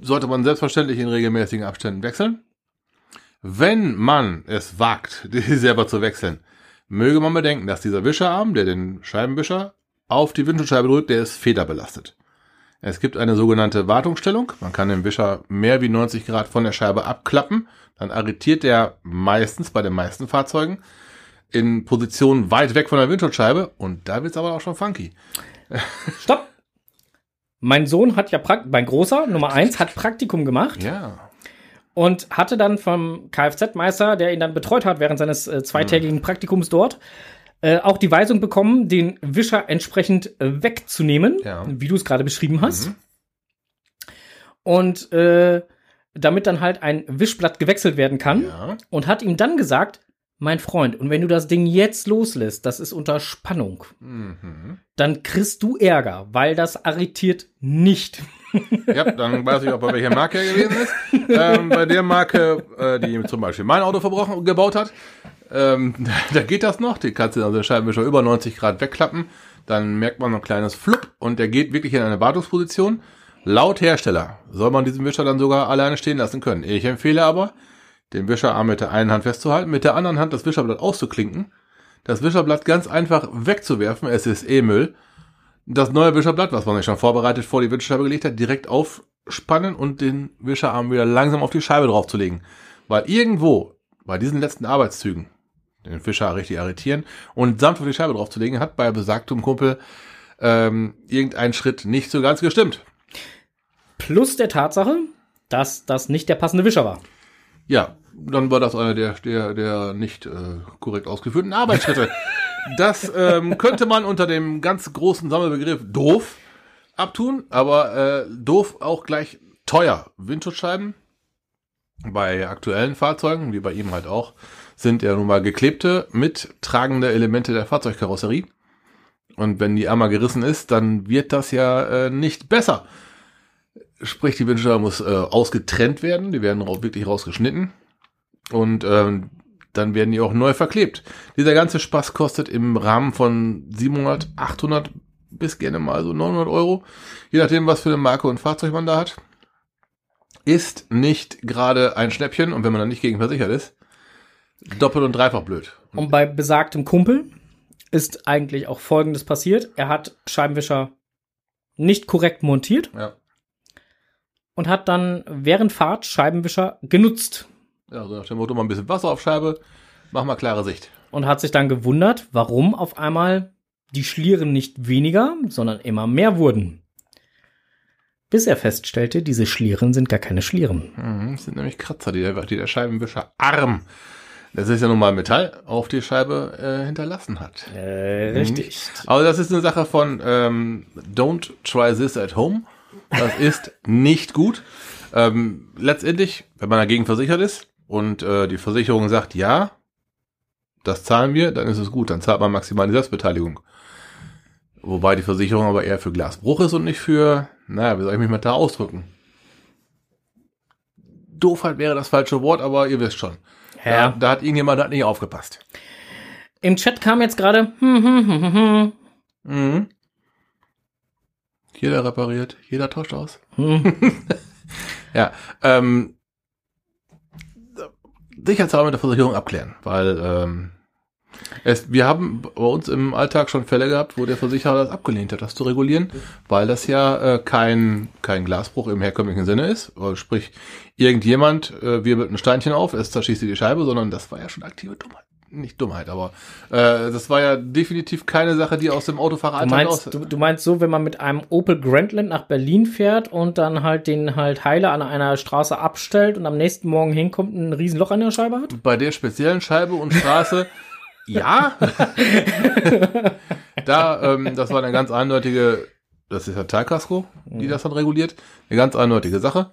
Sollte man selbstverständlich in regelmäßigen Abständen wechseln. Wenn man es wagt, die selber zu wechseln, möge man bedenken, dass dieser Wischerarm, der den Scheibenwischer auf die Windschutzscheibe drückt, der ist federbelastet. Es gibt eine sogenannte Wartungsstellung. Man kann den Wischer mehr wie 90 Grad von der Scheibe abklappen. Dann arretiert er meistens bei den meisten Fahrzeugen in Position weit weg von der Windschutzscheibe. Und da wird's aber auch schon funky. Stopp! Mein Sohn hat ja Prakt mein Großer, Nummer eins, hat Praktikum gemacht. Ja. und hatte dann vom Kfz-Meister, der ihn dann betreut hat während seines äh, zweitägigen Praktikums dort, äh, auch die Weisung bekommen, den Wischer entsprechend äh, wegzunehmen, Ja. wie du es gerade beschrieben hast. Und äh, damit dann halt ein Wischblatt gewechselt werden kann. Ja. Und hat ihm dann gesagt, mein Freund, und wenn du das Ding jetzt loslässt, das ist unter Spannung, dann kriegst du Ärger, weil das arretiert nicht. Ja, dann weiß ich auch, bei welcher Marke er gewesen ist. Ähm, bei der Marke, äh, die zum Beispiel mein Auto verbrochen, gebaut hat, ähm, da geht das noch. Die kannst du also den Scheibenwischer über 90 Grad wegklappen. Dann merkt man noch ein kleines Flupp und der geht wirklich in eine Wartungsposition. Laut Hersteller soll man diesen Wischer dann sogar alleine stehen lassen können. Ich empfehle aber, den Wischerarm mit der einen Hand festzuhalten, mit der anderen Hand das Wischerblatt auszuklinken, das Wischerblatt ganz einfach wegzuwerfen, es ist eh Müll, das neue Wischerblatt, was man sich schon vorbereitet vor die Windschutzscheibe gelegt hat, direkt aufspannen und den Wischerarm wieder langsam auf die Scheibe draufzulegen. Weil irgendwo bei diesen letzten Arbeitszügen den Fischer richtig arretieren und sanft auf die Scheibe draufzulegen, hat bei besagtem Kumpel ähm, irgendein Schritt nicht so ganz gestimmt. Plus der Tatsache, dass das nicht der passende Wischer war. Ja, dann war das einer der, der, der nicht äh, korrekt ausgeführten Arbeitsschritte. das ähm, könnte man unter dem ganz großen Sammelbegriff doof abtun, aber äh, doof auch gleich teuer. Windschutzscheiben bei aktuellen Fahrzeugen, wie bei ihm halt auch, sind ja nun mal geklebte, mit tragende Elemente der Fahrzeugkarosserie. Und wenn die einmal gerissen ist, dann wird das ja äh, nicht besser. Sprich, die Windschutzscheibe muss äh, ausgetrennt werden, die werden auch wirklich rausgeschnitten und ähm, dann werden die auch neu verklebt. Dieser ganze Spaß kostet im Rahmen von 700, 800 bis gerne mal so 900 Euro, je nachdem, was für eine Marke und Fahrzeug man da hat. Ist nicht gerade ein Schnäppchen und wenn man dann nicht gegen versichert ist, doppelt und dreifach blöd. Und bei besagtem Kumpel ist eigentlich auch Folgendes passiert. Er hat Scheibenwischer nicht korrekt montiert Ja, und hat dann während Fahrt Scheibenwischer genutzt ja so nach dem Motto mal ein bisschen Wasser auf Scheibe, mach mal klare Sicht. und hat sich dann gewundert, warum auf einmal die Schlieren nicht weniger, sondern immer mehr wurden. Bis er feststellte, diese Schlieren sind gar keine Schlieren. Mhm, das sind nämlich Kratzer, die der, die der Scheibenwischer Arm, das ist ja nun mal Metall, auf die Scheibe äh, hinterlassen hat. Äh, richtig. Aber das ist eine Sache von ähm, Don't try this at home. Das ist nicht gut. Ähm, letztendlich, wenn man dagegen versichert ist und äh, die Versicherung sagt, ja, das zahlen wir, dann ist es gut, dann zahlt man maximal die Selbstbeteiligung. Wobei die Versicherung aber eher für Glasbruch ist und nicht für, naja, wie soll ich mich mal da ausdrücken? Doofheit wäre das falsche Wort, aber ihr wisst schon. Ja. Da, da hat irgendjemand hat nicht aufgepasst. Im Chat kam jetzt gerade, hm, hm, hm, hm, hm. Mhm. Jeder repariert, jeder tauscht aus. Hm. Ja, ähm, sicherheitshalber mit der Versicherung abklären, weil ähm, es, wir haben bei uns im Alltag schon Fälle gehabt, wo der Versicherer das abgelehnt hat, das zu regulieren, weil das ja äh, kein, kein Glasbruch im herkömmlichen Sinne ist. Also sprich, irgendjemand äh, wirbelt ein Steinchen auf, es zerschießt die Scheibe, sondern das war ja schon aktive Dummheit. Nicht Dummheit, aber äh, das war ja definitiv keine Sache, die aus dem Du Autofahreralltag aus... meinst, du, du meinst so, wenn man mit einem Opel Grandland nach Berlin fährt und dann halt den halt Heiler an einer Straße abstellt und am nächsten Morgen hinkommt ein Riesenloch an der Scheibe hat? bei der speziellen Scheibe und Straße, ja. da, ähm, das war eine ganz eindeutige, das ist ja Teilkasko, die das dann reguliert. Eine ganz eindeutige Sache.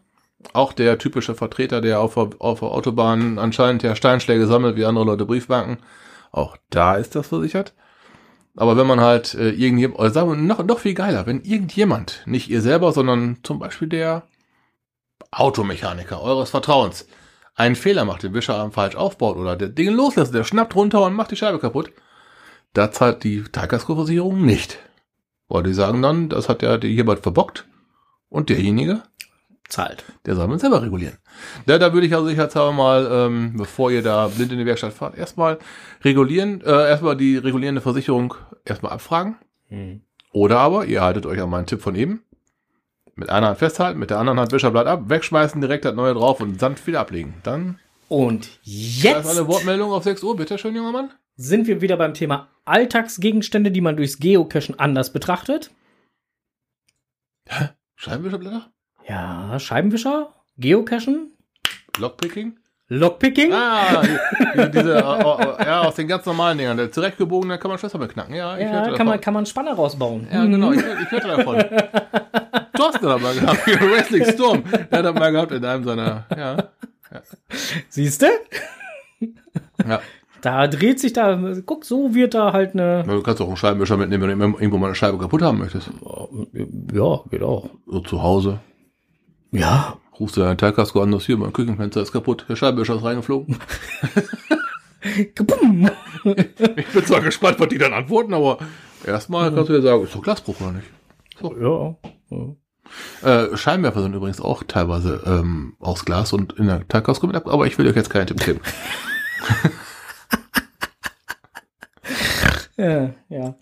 Auch der typische Vertreter, der auf der, auf der Autobahn anscheinend ja Steinschläge sammelt, wie andere Leute Briefbanken. Auch da ist das versichert. Aber wenn man halt äh, irgendjemand, oder sagen wir noch, noch viel geiler, wenn irgendjemand, nicht ihr selber, sondern zum Beispiel der Automechaniker eures Vertrauens, einen Fehler macht, den Wischerarm falsch aufbaut oder der Ding loslässt, der schnappt runter und macht die Scheibe kaputt, da zahlt die Teilkaskoversicherung nicht. Weil die sagen dann, das hat ja jemand verbockt und derjenige, Zahlt. der soll man selber regulieren. Da, da würde ich also sicherheitshalber mal, ähm, bevor ihr da blind in die Werkstatt fahrt, erstmal regulieren, äh, erstmal die regulierende Versicherung erstmal abfragen. Oder aber ihr haltet euch an meinen Tipp von eben. Mit einer Hand festhalten, mit der anderen Hand Wischerblatt ab, wegschmeißen, direkt das neue drauf und sanft wieder ablegen. Dann Und da ist jetzt eine Wortmeldung auf 6 Uhr, bitte schön, junger Mann. sind wir wieder beim Thema Alltagsgegenstände, die man durchs Geocachen anders betrachtet. Scheibenwischerblätter? Ja, Scheibenwischer, Geocachen, Lockpicking? Lockpicking. Ah, die, die, diese, äh, äh, ja, aus den ganz normalen Dingern. Der zurechtgebogene kann man Schlösser mit knacken. Ja, ich ja, kann davon. man, kann man Spanner rausbauen. Ja, genau, ich, ich hörte davon. Thorsten hat mal gehabt, Wrestling Storm. Der hat das mal gehabt in einem seiner, ja. Siehst du? ja. Da dreht sich da, guck, so wird da halt eine. Du kannst auch einen Scheibenwischer mitnehmen, wenn du irgendwo mal eine Scheibe kaputt haben möchtest. Ja, geht auch. So zu Hause. Ja. Rufst du deinen Teilkasko an, das hier, mein Küchenfenster ist kaputt, der Scheibenwischer ist reingeflogen. Ich bin zwar gespannt, was die dann antworten, aber erstmal kannst du dir sagen, ist doch Glasbruch oder nicht? Ja. ja. Äh, Scheinwerfer sind übrigens auch teilweise ähm, aus Glas und in der Teilkasko mit ab, aber ich will euch jetzt keinen Tipp geben. Ja, ja.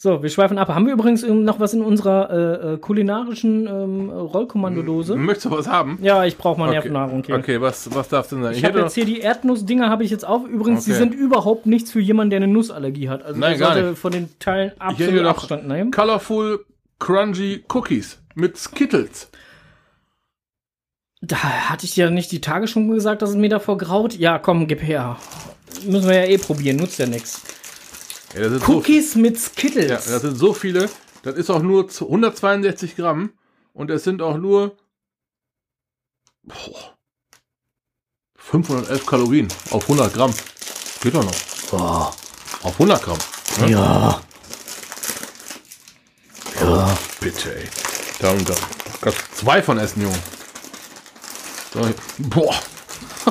So, wir schweifen ab. Haben wir übrigens noch was in unserer äh, äh, kulinarischen ähm, Rollkommandodose? Möchtest du was haben? Ja, ich brauche mal Okay. Nervennahrung hier. Okay, was, was darf denn sein? Ich habe hätte jetzt hier die Erdnussdinger habe ich jetzt auf. Übrigens, die Okay. sind überhaupt nichts für jemanden, der eine Nussallergie hat. Also Nein, gar sollte nicht. von den Teilen ich absolut Abstand nehmen. Colorful Crunchy Cookies mit Skittles. Da hatte ich ja nicht die Tage schon gesagt, dass es mir davor graut. Ja, komm, gib her. Müssen wir ja eh probieren, nutzt ja nichts. Ja, sind so, Cookies mit Skittles. ja, das sind so viele. Das ist auch nur zu 162 Gramm und es sind auch nur boah, 511 Kalorien auf 100 Gramm. Geht doch noch. Boah. Auf 100 Gramm. Ne? Ja. Oh, bitte, ey. Da und da. Kannst zwei von essen, Junge. So, boah.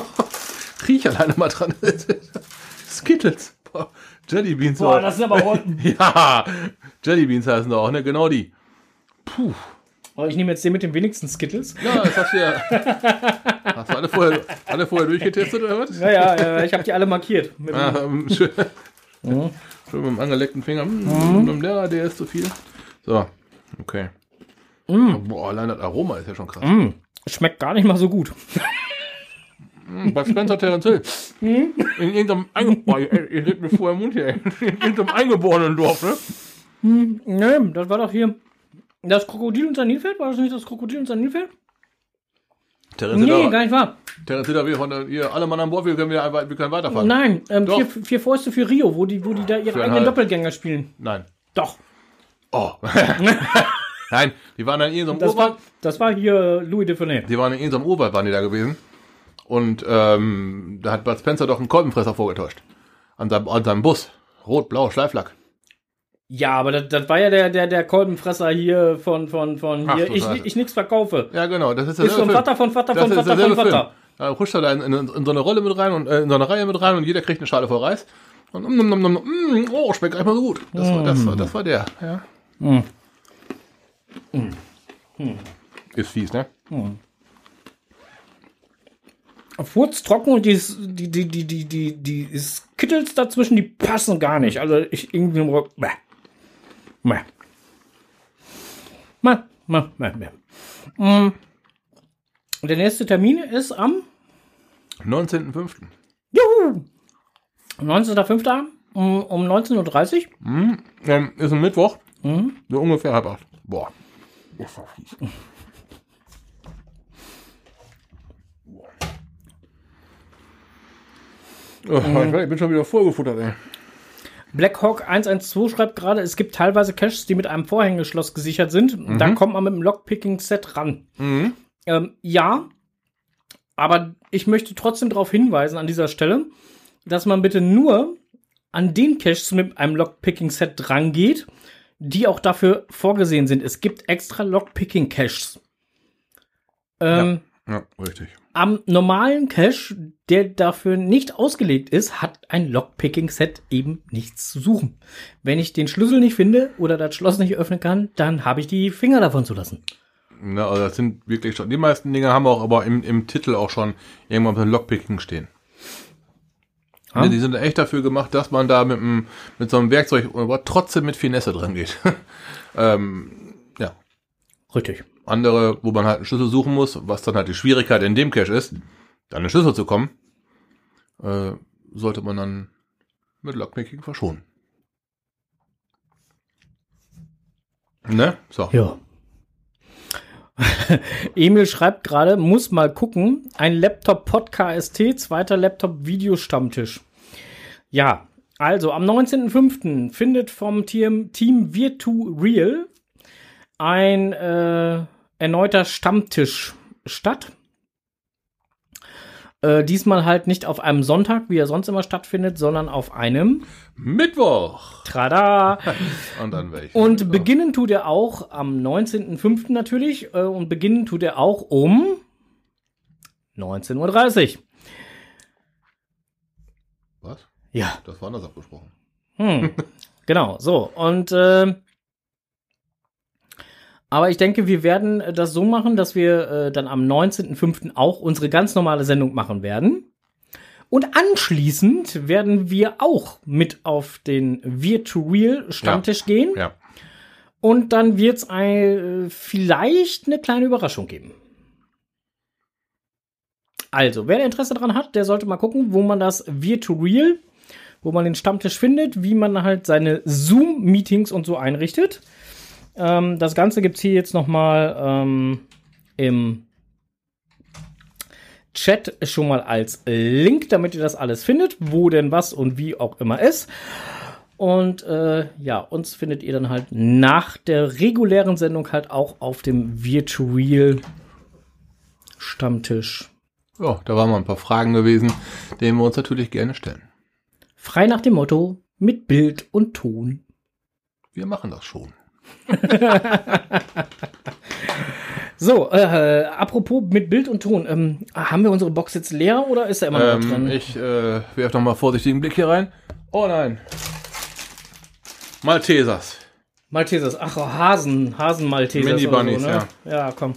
Riech alleine mal dran. Skittles. Boah. Jellybeans. Boah, das sind aber Rotten. Ja, Jellybeans heißen da auch, ne? Genau die. Puh. Oh, ich nehme jetzt den mit den wenigsten Skittles. Ja, das hast du ja. Hast du alle vorher, alle vorher durchgetestet oder was? Ja, ja, ich habe die alle markiert. Mit ähm, schön, Mhm. schön mit dem angeleckten Finger. Mm, Der, der ist zu viel. So, okay. Mhm. Boah, allein das Aroma ist ja schon krass. Mm, schmeckt gar nicht mal so gut. Mm, Bei Spencer Terence Hill. In irgendeinem Einge Boah, ey, ihr redet mir vorher im Mund hier. In irgendeinem eingeborenen Dorf, ne? Nee, das war doch hier. Das Krokodil und sein Nilpferd? War das nicht das Krokodil und sein Nilpferd? Terence Nee, gar nicht wahr. Terence Hill, wir von ihr alle Mann an Bord, wir können, wieder, wir können weiterfahren. Nein, ähm, vier, vier Fäuste für Rio, wo die, wo die da ihre eigenen Viereinhalb. Doppelgänger spielen. Nein. Doch. Oh. Nein, die waren dann in irgendeinem Das Urwald. war, das war hier Louis de Funès. Die waren in irgendeinem Urwald, waren die da gewesen. Und ähm, da hat Bud Spencer doch einen Kolbenfresser vorgetäuscht. An seinem, an seinem Bus. Rot, blau, Schleiflack. Ja, aber das, das war ja der, der, der Kolbenfresser hier von, von, von Ach, hier. du Ich, ich nix verkaufe. Ja, genau. Das ist, Ist von Vater, von Vater, Das von Vater, von Vater. Da rutscht er da in, in, in so eine Rolle mit rein und äh, in so eine Reihe mit rein und jeder kriegt eine Schale voll Reis. Und mm, mm, mm, mm, oh, schmeckt einfach so gut. Das war, das war, das war der. Ja. Ist fies, ne? Furz trocken und die, die, die, die, die, die, die Skittles dazwischen, die passen gar nicht. Also ich irgendwie nur. Bäh. Bäh. Bäh. Bäh. Bäh. Bäh. Mm. Der nächste Termin ist am 19.05. Juhu! 19.05. um, um 19.30 Uhr. Ähm, ist ein Mittwoch. So ungefähr halb acht. Boah. Das war fies. Oh, Ich bin schon wieder vollgefuttert, ey. Blackhawk 112 schreibt gerade, es gibt teilweise Caches, die mit einem Vorhängeschloss gesichert sind. Da kommt man mit dem Lockpicking-Set ran. Ähm, ja, aber ich möchte trotzdem darauf hinweisen an dieser Stelle, dass man bitte nur an den Caches mit einem Lockpicking-Set drangeht, die auch dafür vorgesehen sind. Es gibt extra Lockpicking-Caches. Ähm, Ja, richtig. am normalen Cache, der dafür nicht ausgelegt ist, hat ein Lockpicking-Set eben nichts zu suchen. Wenn ich den Schlüssel nicht finde oder das Schloss nicht öffnen kann, dann habe ich die Finger davon zu lassen. Na, also das sind wirklich schon, die meisten Dinge haben auch aber im, im Titel auch schon irgendwann beim Lockpicking stehen. Ne, die sind echt dafür gemacht, dass man da mit, einem, mit so einem Werkzeug aber trotzdem mit Finesse dran geht. ähm, ja. Richtig. Andere, wo man halt einen Schlüssel suchen muss, was dann halt die Schwierigkeit in dem Cache ist, an den Schlüssel zu kommen, äh, sollte man dann mit Lockpicking verschonen. Ne? So. Ja. Emil schreibt gerade, muss mal gucken, ein Laptop Pod KST, zweiter Laptop Videostammtisch. Ja, also am 19.05. findet vom Team, Team Virtu-Real ein äh, erneuter Stammtisch statt. Äh, diesmal halt nicht auf einem Sonntag, wie er sonst immer stattfindet, sondern auf einem Mittwoch. Trada. Und dann welche. Und beginnen tut er auch am 19.05. natürlich. Äh, und beginnen tut er auch um 19.30 Uhr. Was? Ja, Das war anders abgesprochen. hm. genau, so. Und äh, aber ich denke, wir werden das so machen, dass wir äh, dann am 19.05. auch unsere ganz normale Sendung machen werden. Und anschließend werden wir auch mit auf den Virtual Stammtisch gehen. Ja. Und dann wird es äh, vielleicht eine kleine Überraschung geben. Also, wer Interesse daran hat, der sollte mal gucken, wo man das Virtual, wo man den Stammtisch findet, wie man halt seine Zoom-Meetings und so einrichtet. Ähm, das Ganze gibt es hier jetzt noch mal ähm, im Chat schon mal als Link, damit ihr das alles findet, wo denn was und wie auch immer ist. Und äh, ja, uns findet ihr dann halt nach der regulären Sendung halt auch auf dem Virtual Stammtisch. Ja, da waren mal ein paar Fragen gewesen, denen wir uns natürlich gerne stellen. Frei nach dem Motto, mit Bild und Ton. Wir machen das schon. So, äh, apropos mit Bild und Ton. Ähm, haben wir unsere Box jetzt leer oder ist da immer noch was Ähm, drin? ich äh, werfe noch mal vorsichtigen Blick hier rein. Oh nein. Maltesers. Maltesers. Ach, oh, Hasen. Hasen-Maltesers. Mini oder Bunnies, so, ne? Ja, komm.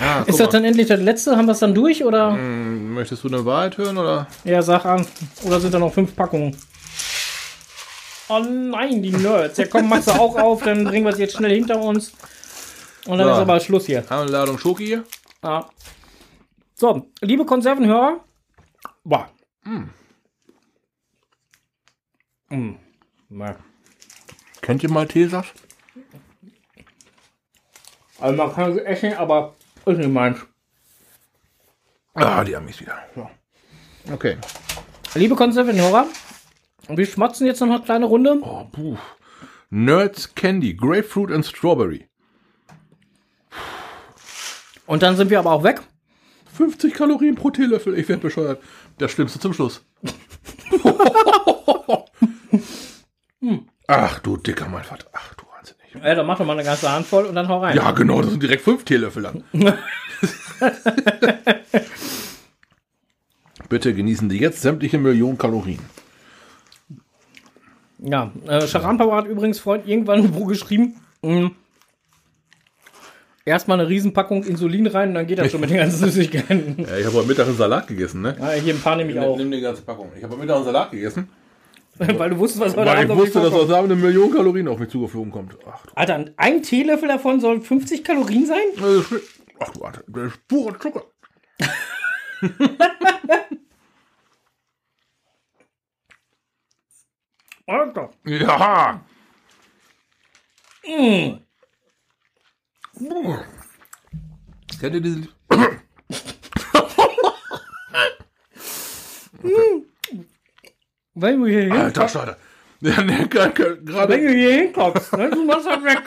Ja, Ist das dann endlich das letzte? Haben wir es dann durch oder? Hm, Möchtest du eine Wahrheit hören oder? Ja, sag an. Oder sind da noch fünf Packungen? Oh nein, die Nerds. Ja, komm, machst du auch auf, dann bringen wir es jetzt schnell hinter uns. Und dann So. ist aber Schluss hier. Haben wir eine Ladung Schoki hier? Ja. So, liebe Konservenhörer. Boah. Mm. Na. Kennt ihr Maltesers? Also man kann sie essen, aber ist nicht meins. Ah, die Amis wieder. So. Okay. Liebe Konservenhörer, wir schmatzen jetzt noch eine kleine Runde. Oh, puh. Nerds Candy, Grapefruit and Strawberry. Und dann sind wir aber auch weg. 50 Kalorien pro Teelöffel. Ich werde bescheuert. Das Schlimmste zum Schluss. Ach du dicker mein Vater. Ach du wahnsinnig. Ey, dann mach doch mal eine ganze Handvoll und dann hau rein. Ja, genau, das sind direkt fünf Teelöffel lang. Bitte genießen Sie jetzt sämtliche Millionen Kalorien. Ja, äh, Charampa hat übrigens Freund irgendwann wo geschrieben, mh, erstmal eine Riesenpackung Insulin rein und dann geht das schon mit den ganzen Süßigkeiten. Ja, ich habe heute Mittag einen Salat gegessen, ne? Ja, hier ein paar nehme ich auch. Nimm die ganze Packung. Ich habe heute Mittag einen Salat gegessen, Weil du wusstest, was heute weil ich Abend auf mich wusste, dass vorkommt. aus Abend eine Million Kalorien auf mich zugeflogen kommt. Ach du, Alter, ein Teelöffel davon soll 50 Kalorien sein? das ist schlimm. Ach du, warte, das ist purer Zucker. Alter. Ja. Kennt ihr diese... Wenn du hier hin, Alter Schade. Ja, ne, gerade- wenn du hier hinkommst, ne, du machst halt weg.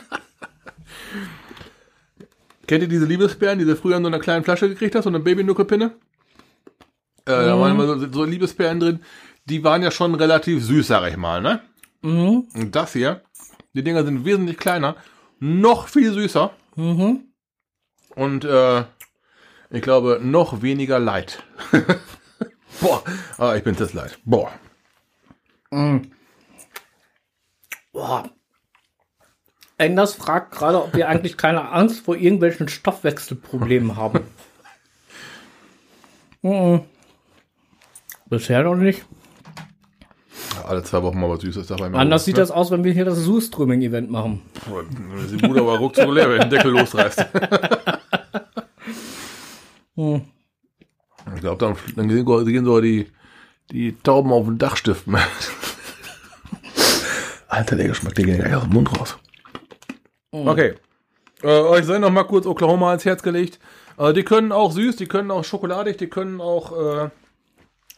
Kennt ihr diese Liebesbeeren, die du früher in so einer kleinen Flasche gekriegt hast, so eine Babynuckelpinne? Äh, Da waren immer so, so Liebesbeeren drin. Die waren ja schon relativ süß, sag ich mal, ne? Mhm. Und das hier, die Dinger sind wesentlich kleiner, noch viel süßer. Mhm. Und äh, ich glaube, noch weniger Leid. Boah, ah, ich bin das leid. Boah. Boah. Enders fragt gerade, ob wir eigentlich keine Angst vor irgendwelchen Stoffwechselproblemen haben. Mhm. Bisher noch nicht. Alle zwei Wochen mal was Süßes dabei. Anders sieht das aus, wenn wir hier das Surströming-Event machen. das. Die Bude aber ruckzuck leer, wenn den Deckel losreißt. Hm. Ich glaube, dann, dann gehen so- gehen so die, die Tauben auf den Dach stiften. Alter, der Geschmack, der geht gleich aus dem Mund raus. Okay. Äh, euch sei noch mal kurz Oklahoma ans Herz gelegt. Äh, die können auch süß, die können auch schokoladig, die können auch, äh,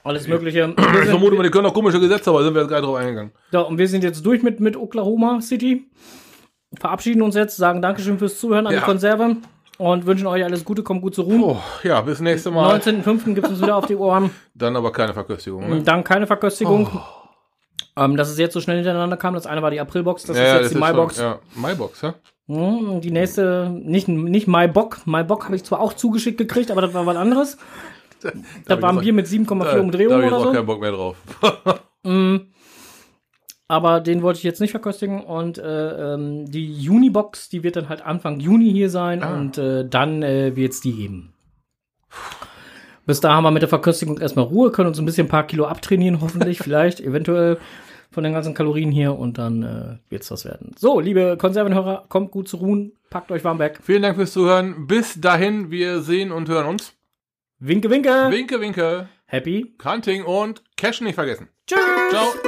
Alles Mögliche. ich vermute mal, die können auch komische Gesetze, aber sind wir jetzt gerade drauf eingegangen. Ja, und wir sind jetzt durch mit, mit Oklahoma City. Verabschieden uns jetzt, sagen Dankeschön fürs Zuhören an Ja. die Konserve und wünschen euch alles Gute, kommt gut zur Ruhe. Oh, ja, bis nächste Mal. 19.05. gibt es uns wieder auf die Ohren. Dann aber keine Verköstigung. Ne? Dann keine Verköstigung. Ähm, dass es jetzt so schnell hintereinander kam. Das eine war die Aprilbox, das ist jetzt die schon- Maibox. Ja, Maibox, ja. Mhm, Die nächste, nicht, nicht Maibock. Maibock habe ich zwar auch zugeschickt gekriegt, aber das war was anderes. Das war ein Bier mit 7,4 Da, da Umdrehungen habe ich oder auch so. keinen Bock mehr drauf. Aber den wollte ich jetzt nicht verköstigen. Und äh, ähm, die Juni-Box, die wird dann halt Anfang Juni hier sein. Ah. Und äh, dann äh, wird es die geben. Bis da haben wir mit der Verköstigung erstmal Ruhe, können uns ein bisschen ein paar Kilo abtrainieren, hoffentlich, vielleicht, eventuell von den ganzen Kalorien hier. Und dann äh, wird es das werden. So, liebe Konservenhörer, kommt gut zu ruhen, packt euch warm weg. Vielen Dank fürs Zuhören. Bis dahin, wir sehen und hören uns. Winke, winke. Winke, winke. Happy. Hunting und Cash nicht vergessen. Tschüss. Ciao.